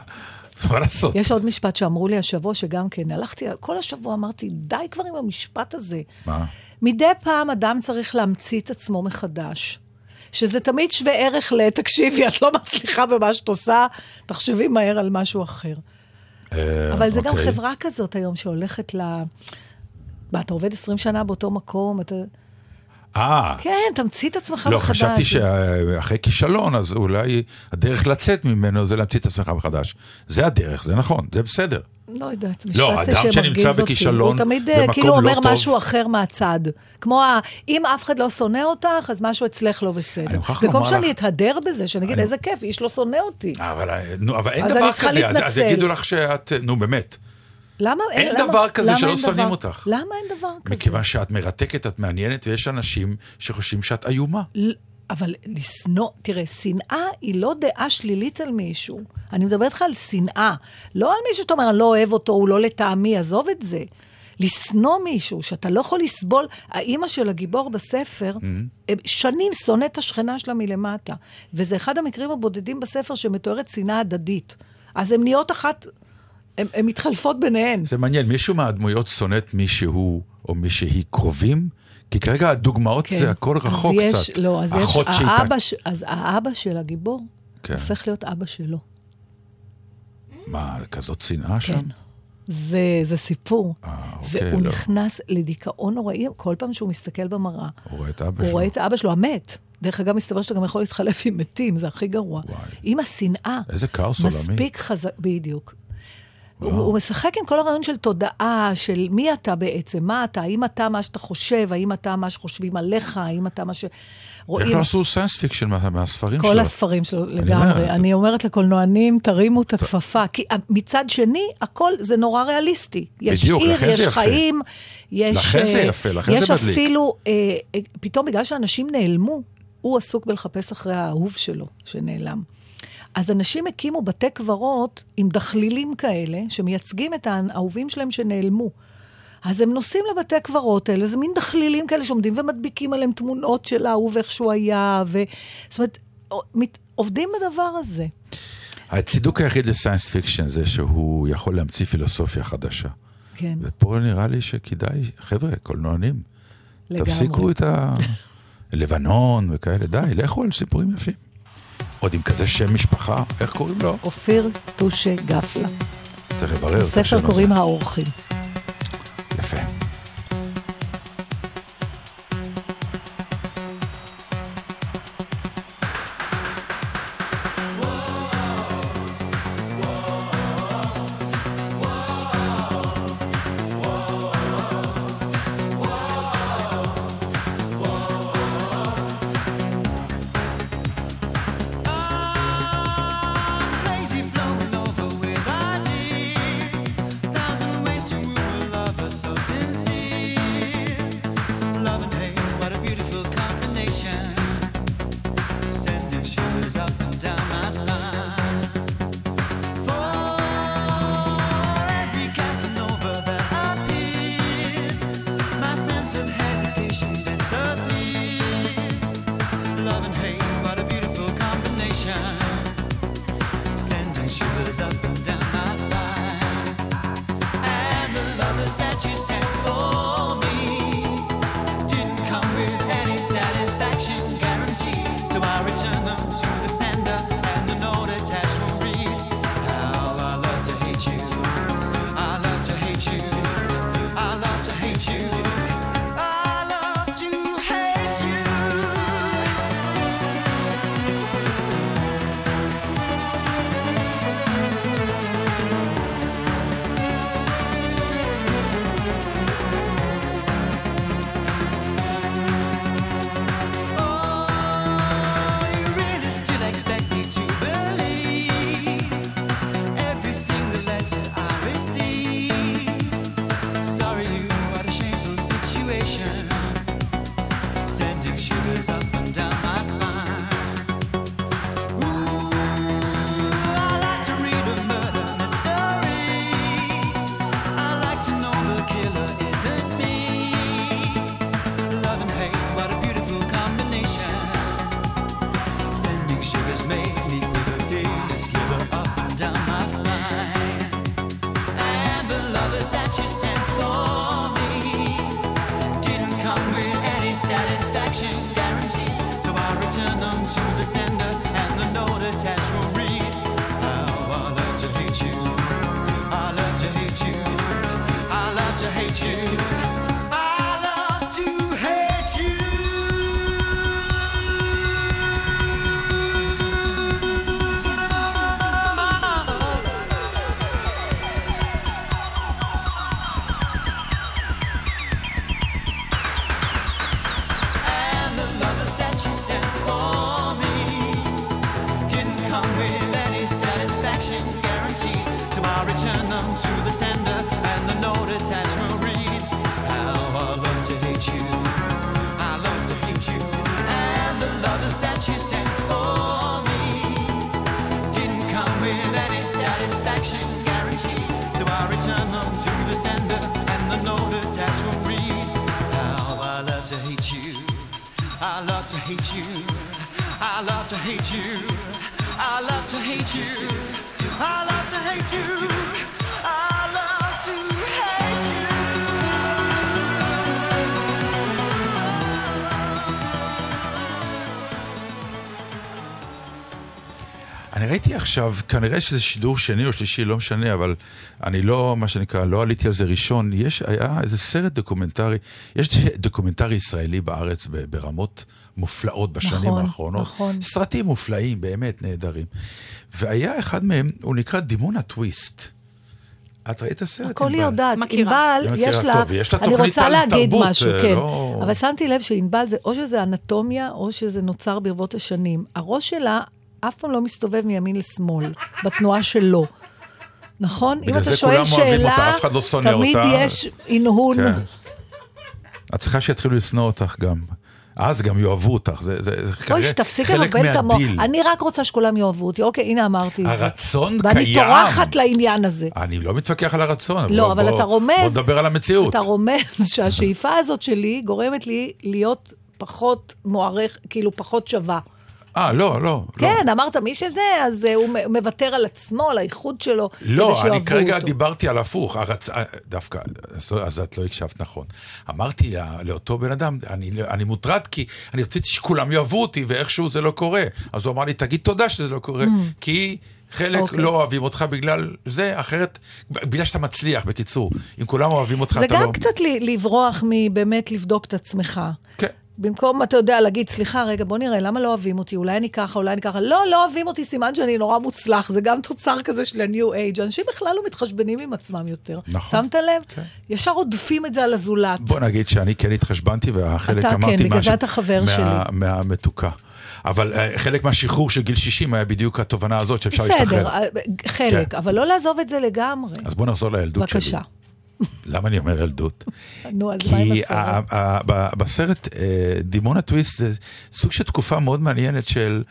מה לעשות? יש עוד משפט שאמרו לי השבוע, שגם כן, הלכתי, כל השבוע אמרתי, די כבר עם המשפט הזה. מה? מדי פעם אדם צריך להמציא את עצמו מחדש. שזה תמיד שווה ערך ל... תקשיבי, את לא מצליחה במה שאת עושה, תחשבי מהר על משהו אחר. אה, אבל זה גם אוקיי. חברה כזאת היום שהולכת ל... מה, אתה עובד 20 שנה באותו מקום, אתה... אה, כן, תמציא את עצמך לא, מחדש. חשבתי שאחרי כישלון, אז אולי הדרך לצאת ממנו זה להמציא את עצמך מחדש. זה הדרך, זה נכון, זה בסדר. לא יודעת, משפט לא, אדם שנמצא אותי. בכישלון הוא תמיד אה, במקום כאילו לא אומר טוב. משהו אחר מהצד. כמו ה... אם אף אחד לא שונא אותך, אז משהו אצלך לא בסדר. אני מוכרח במקום לומר שאני לך- אתהדר בזה, שאני אגיד, אני- איזה כיף, איש לא שונא אותי. אבל, אה, נו, אבל אין אז דבר כזה, אז- אז. יגידו לך שאת, נו באמת. למה אין למה- דבר כזה למה שלא שונאים אותך. למה אין דבר כזה? מכיוון שאת מרתקת, את מעניינת, ויש אנשים שחושבים שאת איומה. ל- אבל לשנוא, תראה, שנאה היא לא דעה שלילית על מישהו. אני מדברת איתך על שנאה. לא על מישהו שאתה אומר, אני לא אוהב אותו, הוא לא לטעמי, עזוב את זה. לשנוא מישהו שאתה לא יכול לסבול, האימא של הגיבור בספר, Mm-hmm. שנים שונאת את השכנה שלה מלמטה. וזה אחד המקרים הבודדים בספר שמתוארת שנאה הדדית. אז הן נהיות אחת, הן מתחלפות ביניהן. זה מעניין, מישהו מהדמויות שונאת מישהו או מישהי קרובים? כי כרגע הדוגמאות זה הכל רחוק כן. אז יש, קצת. לא, אז יש, האבא, ש- אז האבא של הגיבור כן. הופך להיות אבא שלו. מה, כזאת שנאה שם? כן. זה, זה סיפור. אה, אוקיי, והוא לא. נכנס לדיכאון נוראי כל פעם שהוא מסתכל במראה. הוא רואה את אבא הוא שלו. רואה את אבא שלו המת. דרך אגב, מסתבר שאתה גם יכול להתחלף עם מתים, זה הכי גרוע. וואי. עם השנאה. איזה כאוס עולמי. מספיק חזק, בדיוק. הוא, הוא משחק עם כל הרעיון של תודעה, של מי אתה בעצם, מה אתה, האם אתה מה שאתה חושב, האם אתה מה שחושבים עליך, האם אתה מה ש... איך רואים לא עשו science fiction מה- מהספרים שלו? כל הספרים שלו לגמרי. אני אומרת לקולנוענים, תרימו את הכפפה. כי מצד שני, הכל זה נורא ריאליסטי. יש בדיוק, עיר, יש. חיים, יש... לכן זה אה, יפה, לכן זה יש מדליק. אפילו, אה, אה, פתאום בגלל שאנשים נעלמו, הוא עסוק בלחפש אחרי האהוב שלו, שנעלם. אז אנשים הקימו בתי קברות עם דחלילים כאלה, שמייצגים את האהובים שלהם שנעלמו. אז הם נוסעים לבתי קברות האלה, זה מין דחלילים כאלה שעומדים ומדביקים עליהם תמונות של האהוב, איך שהוא היה, ו... זאת אומרת, עובדים בדבר הזה. הצידוק היחיד ל science fiction זה שהוא יכול להמציא פילוסופיה חדשה. כן, ופה נראה לי שכדאי, חבר'ה, קולנוענים, לגמרי. תפסיקו את ה... לבנון וכאלה, די, לכו על סיפורים יפים. עוד עם כזה שם משפחה, איך קוראים לו? אופיר טושה גפלה. צריך לברר את השם ספר הזה. קוראים האורחים. יפה. what you said. עכשיו, כנראה שזה שידור שני או שלישי, לא משנה, אבל אני לא, מה שנקרא, לא עליתי על זה ראשון. יש, היה איזה סרט דוקומנטרי, יש דוקומנטרי ישראלי בארץ ברמות מופלאות בשנים נכון, האחרונות. נכון. סרטים מופלאים, באמת נהדרים. והיה אחד מהם, הוא נקרא דימונה טוויסט. את ראית את הסרט? הכל היא? יודעת. מכירה. ענבל, יש לה, טוב, יש לה אני רוצה להגיד תרבות, משהו, אה, כן. לא- אבל שמתי לב שענבל, זה, או שזה אנטומיה, או שזה נוצר ברבות השנים. הראש שלה אף פעם לא מסתובב מימין לשמאל, בתנועה שלו. נכון? אם אתה שואל שאלה, אותה, לא תמיד אותה. יש הנהון. כן. את צריכה שיתחילו לשנוא אותך גם. אז גם יאהבו אותך, זה, זה, זה כנראה חלק לבלבל את המוח. אני רק רוצה שכולם יאהבו אותי. אוקיי, הנה אמרתי את זה. הרצון ואני קיים. טורחת לעניין הזה. אני לא מתווכח על הרצון, לא, בוא, אבל בוא, אתה רומז... בוא נדבר על המציאות. אתה רומז שהשאיפה הזאת שלי גורמת לי להיות פחות מוערך, כאילו פחות שווה. אה, לא, לא. לא. כן, אמרת מי שזה, אז אה, הוא מוותר על עצמו, על הייחוד שלו, לא, אני כרגע אותו. דיברתי על הפוך, הרצ... אה, דווקא, אז- אז את לא הקשבת נכון. אמרתי לה- לאותו בן אדם, אני, אני מוטרד כי אני רציתי שכולם יאהבו אותי, ואיכשהו זה לא קורה. אז הוא אמר לי, תגיד תודה שזה לא קורה, כי חלק Mm. אוקיי. לא אוהבים אותך בגלל זה, אחרת, בגלל שאתה מצליח, בקיצור. אם כולם אוהבים אותך, זה אתה גם לא... קצת ל- לברוח מבאמת לבדוק את עצמך. כן. במקום, אתה יודע, להגיד, סליחה, רגע, בוא נראה, למה לא אוהבים אותי? אולי אני ככה, אולי אני ככה. לא, לא אוהבים אותי, סימן שאני נורא מוצלח. זה גם תוצר כזה של ה-new age. אנשים בכלל לא מתחשבנים עם עצמם יותר. נכון. שמת לב? כן. ישר עודפים את זה על הזולת. בוא נגיד שאני כן התחשבנתי, והחלק אתה אמרתי... כן, בגלל זה אתה חבר מה- שלי. מהמתוקה. אבל אה, חלק מהשחרור של גיל 60 היה בדיוק התובנה הזאת שאפשר בסדר, להשתחרר. אה, חלק, כן. אבל לא לעזוב את זה לגמרי. אז בוא נחזור לילדות שלי. בבקשה. למה אני אומר ילדות? נו, אז מה עם כי הסרט? ב- בסרט אה, דימונה טוויסט זה סוג של תקופה מאוד מעניינת של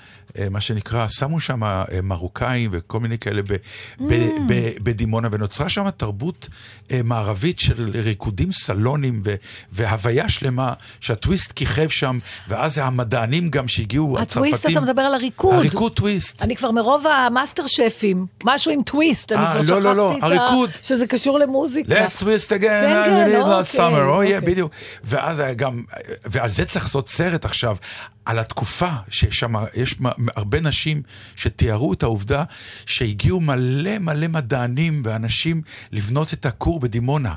מה שנקרא, שמו שם אה, מרוקאים וכל מיני כאלה ב- ב- Mm. ב- בדימונה, ונוצרה שם תרבות אה, מערבית של ריקודים סלונים ו- והוויה שלמה שהטוויסט כיכב שם, ואז המדענים גם שהגיעו, הצרפתים. הטוויסט, אתה מדבר על הריקוד. הריקוד טוויסט. אני כבר מרוב המאסטר שפים, משהו עם טוויסט, אני אה, כבר לא, שכחתי לא, לא, את ה... הריקוד. שזה קשור למוזיקה. Let's twist again, כן, I כן, believe last אוקיי, summer, oh אוקיי. yeah, בדיוק. ואז גם, ועל זה צריך לעשות סרט עכשיו, על התקופה ששם יש הרבה נשים שתיארו את העובדה שהגיעו מלא מלא מדענים ואנשים לבנות את הכור בדימונה.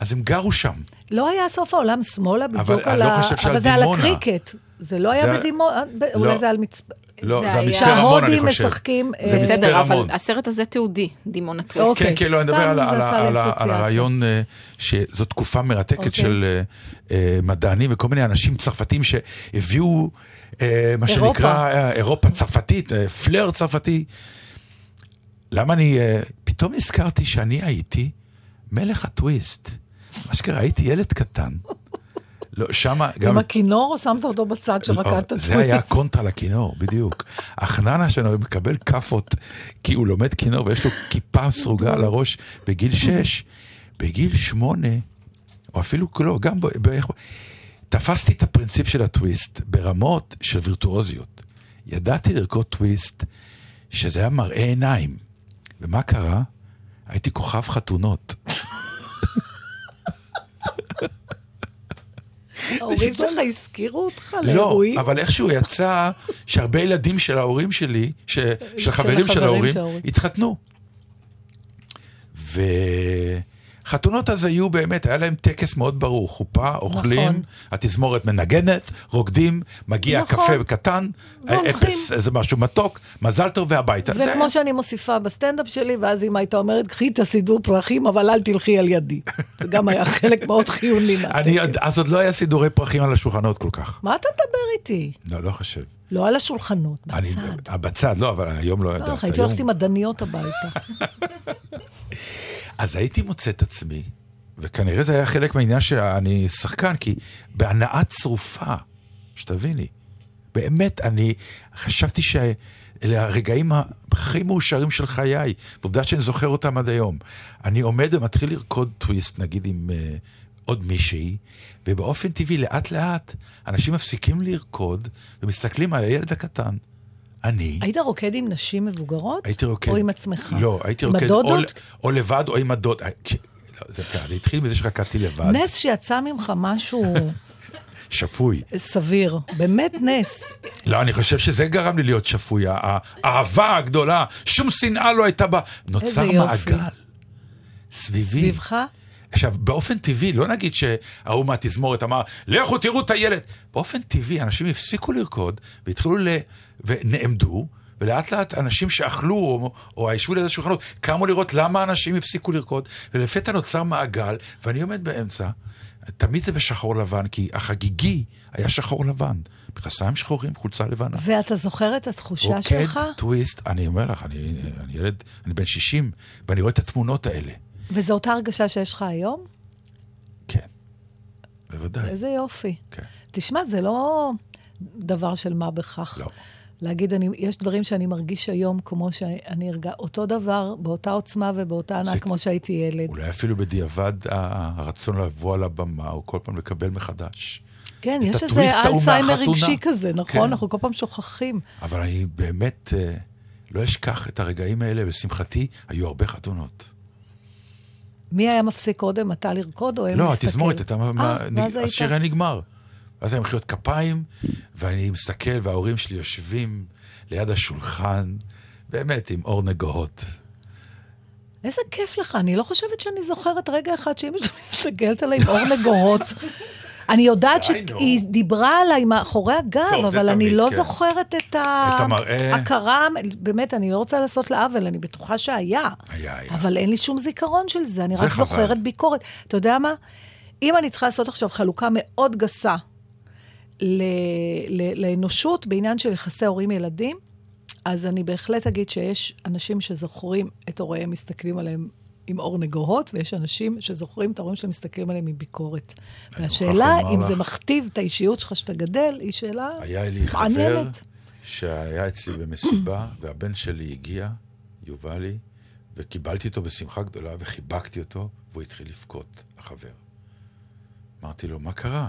אז הם גרו שם. לא היה סוף העולם שמאלה בדיוק אבל על אני לא ה... חושב שעל אבל זה על. הקריקט. זה לא היה בדימונה, לא. אולי זה על מצפ... לא, זה היה- המצפה רמון, אני שההודים חושב. משחקים... זה אה, מצפה בסדר, אבל. הסרט הזה תיעודי, דימונה טוויסט. אוקיי. כן, כן, לא, אני מדבר על. הרעיון אה, שזו תקופה מרתקת אוקיי. של אה, מדענים וכל מיני אנשים צרפתים שהביאו מה. שנקרא אירופה צרפתית, פלר צרפתי. למה אני, פתאום נזכרתי שאני הייתי מלך הטוויסט. מה שקרה, הייתי ילד קטן. לא, שמה גם... עם הכינור שמת אותו בצד שרקד את לא, הטוויסט? זה היה קונטרה לכינור, בדיוק. החננה שלנו מקבל כאפות כי הוא לומד כינור ויש לו כיפה סרוגה על הראש בגיל שש. בגיל שמונה, או אפילו לא, גם ב... ב... תפסתי את הפרינציפ של הטוויסט ברמות של וירטואוזיות. ידעתי לרקוד טוויסט שזה היה מראה עיניים. ומה קרה? הייתי כוכב חתונות. ההורים שלך הזכירו אותך לא, לאירועים? אבל איכשהו יצא שהרבה ילדים של ההורים שלי, ש... של חברים של ההורים, של ההורים. וחתונות אז היו באמת, היה להם טקס מאוד ברור, חופה, אוכלים, נכון. התזמורת מנגנת, רוקדים, מגיע נכון. קפה קטן, והולכים. אפס, איזה משהו מתוק, מזל טוב והביתה. זה כמו שאני מוסיפה בסטנדאפ שלי, ואז אמא הייתה אומרת, קחי את הסידור פרחים, אבל אל תלכי על ידי. זה גם היה חלק מאוד חיוני אני, מהטקס. אז עוד לא היה סידורי פרחים על השולחנות כל כך. מה אתה מדבר איתי? לא, לא חושב. לא על השולחנות, אני, בצד. בצד, לא, אבל היום לא לא, ידעת. הייתי הולכת עם הדניות הביתה. אז הייתי מוצא את עצמי, וכנראה זה היה חלק מהעניין שאני שחקן, כי בהנאה צרופה, שתביני, באמת, אני חשבתי שאלה הרגעים הכי מאושרים של חיי, ועובדה שאני זוכר אותם עד היום. אני עומד ומתחיל לרקוד טוויסט, נגיד עם uh, עוד מישהי, ובאופן טבעי, לאט לאט, אנשים מפסיקים לרקוד ומסתכלים על הילד הקטן. אני... היית רוקד עם נשים מבוגרות? הייתי רוקד. או עם עצמך? לא, הייתי רוקד או, הדודות? או לבד או עם הדוד. אה, לא, זה, זה התחיל מזה שרקדתי לבד. נס שיצא ממך משהו שפוי. סביר. באמת נס. לא, אני חושב שזה גרם לי להיות שפוי. הא- האהבה הגדולה, שום שנאה לא הייתה בה. נוצר. מעגל סביבי. סביבך? עכשיו, באופן טבעי, לא נגיד שההוא מהתזמורת אמר, לכו תראו את הילד. באופן טבעי, אנשים הפסיקו לרקוד, והתחילו ל... ונעמדו, ולאט לאט אנשים שאכלו, או, או ישבו ליד השולחנות, קמו לראות למה אנשים הפסיקו לרקוד, ולפתע נוצר מעגל, ואני עומד באמצע. תמיד זה בשחור לבן, כי החגיגי היה שחור לבן. מכנסיים שחורים, חולצה לבנה. ואתה זוכר את התחושה רוקד שלך? טוויסט, אני אומר לך, אני, אני ילד, אני בן 60, ואני רואה את התמונות האלה. וזו אותה הרגשה שיש לך היום? כן, בוודאי. איזה יופי. כן. תשמע, זה לא דבר של מה בכך. לא. להגיד, אני, יש דברים שאני מרגיש היום כמו שאני ארגע, אותו דבר, באותה עוצמה ובאותה זה- כמו שהייתי ילד. אולי אפילו בדיעבד הרצון לבוא על הבמה, או כל פעם לקבל מחדש. כן, יש איזה אלצהיימר. רגשי כזה, נכון? כן. אנחנו כל פעם שוכחים. אבל אני באמת אה, לא אשכח את הרגעים האלה, ולשמחתי, היו הרבה חתונות. מי היה מפסיק קודם, אתה לרקוד או הם לא? התזמורת, אתה, מה, אה. השיר היה נגמר. ואז היה מחיאות כפיים, ואני מסתכל, וההורים שלי יושבים ליד השולחן, באמת, עם אור נגוהות. איזה כיף לך, אני לא חושבת שאני זוכרת רגע אחד שאמא שלי מסתכלת עליי עם אור נגוהות. אני יודעת. שהיא דיברה עליי מאחורי הגב, אבל אני לא כן. זוכרת את ה- את המראה. הכרה, באמת, אני לא רוצה לעשות לה עוול, אני בטוחה שהיה. היה, היה. אבל אין לי שום זיכרון של זה, אני רק. זוכרת ביקורת. אתה יודע מה? אם אני צריכה לעשות עכשיו חלוקה מאוד גסה לאנושות בעניין של יחסי הורים-ילדים, אז אני בהחלט אגיד שיש אנשים שזוכרים את הוריהם מסתכלים עליהם עם אור נגוהות, ויש אנשים שזוכרים את ההורים שלהם מסתכלים עליהם עם ביקורת. והשאלה אם לומר זה לך- מכתיב את האישיות שלך שאתה גדל, היא שאלה היה לי חבר מעניינת. שהיה אצלי במסיבה, והבן שלי הגיע, יובלי, וקיבלתי אותו בשמחה גדולה, וחיבקתי אותו, והוא התחיל לבכות, החבר. אמרתי לו, מה קרה?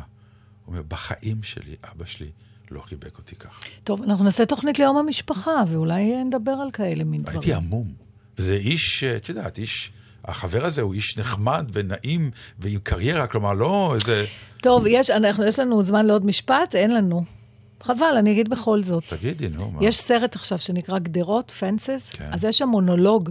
הוא אומר, בחיים שלי, אבא שלי לא חיבק אותי ככה. טוב, אנחנו נעשה תוכנית ליום המשפחה, ואולי נדבר על כאלה מין דברים. הייתי המום. וזה איש, את יודעת, איש... החבר הזה הוא איש נחמד ונעים ועם קריירה, כלומר, לא איזה... טוב, יש, אנחנו, יש לנו זמן לעוד משפט? אין לנו. חבל, אני אגיד בכל זאת. תגידי, נו, מה? יש סרט עכשיו שנקרא גדרות, פנסס, כן. אז יש שם מונולוג.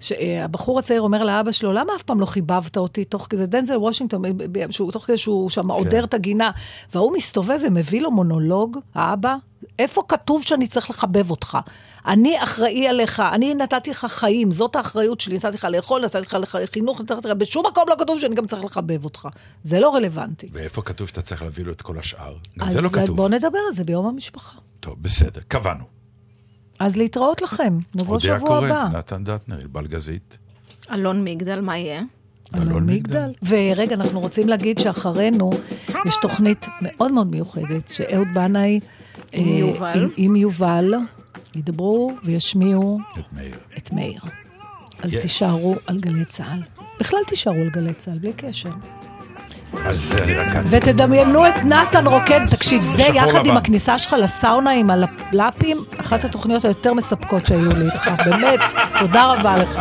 שהבחור הצעיר אומר לאבא שלו, למה אף פעם לא חיבבת אותי? תוך כזה, דנזל וושינגטון, שהוא, תוך כזה שהוא שם עודר את הגינה, וההוא מסתובב ומביא לו מונולוג, האבא, איפה כתוב שאני צריך לחבב אותך? אני אחראי עליך, אני נתתי לך חיים, זאת האחריות שלי, נתתי לך לאכול, נתתי לך חינוך, נתתי לך, בשום מקום לא כתוב שאני גם צריך לחבב אותך. זה לא רלוונטי. ואיפה כתוב שאתה צריך להביא לו את כל השאר? גם אז זה לא כתוב. בואו נדבר על זה ביום המשפחה. טוב, בסדר, קבענו. אז להתראות לכם, נבוא אודיה שבוע קורן, הבא. נתן דטנר, ענבל גזית. אלון מגדל, מה יהיה? אלון מגדל. ורגע, אנחנו רוצים להגיד שאחרינו יש תוכנית מאוד מאוד מיוחדת, שאהוד בנאי... עם אה, יובל. עם, עם יובל, ידברו וישמיעו את מאיר. את מאיר. אז Yes. תישארו על גלי צה"ל. בכלל תישארו על גלי צה"ל, בלי קשר. אז אני רק... ותדמיינו את נתן רוקד, תקשיב, זה יחד עם. הכניסה שלך לסאונה עם הלפים, אחת התוכניות היותר מספקות שהיו לי איתך, באמת, תודה רבה לך.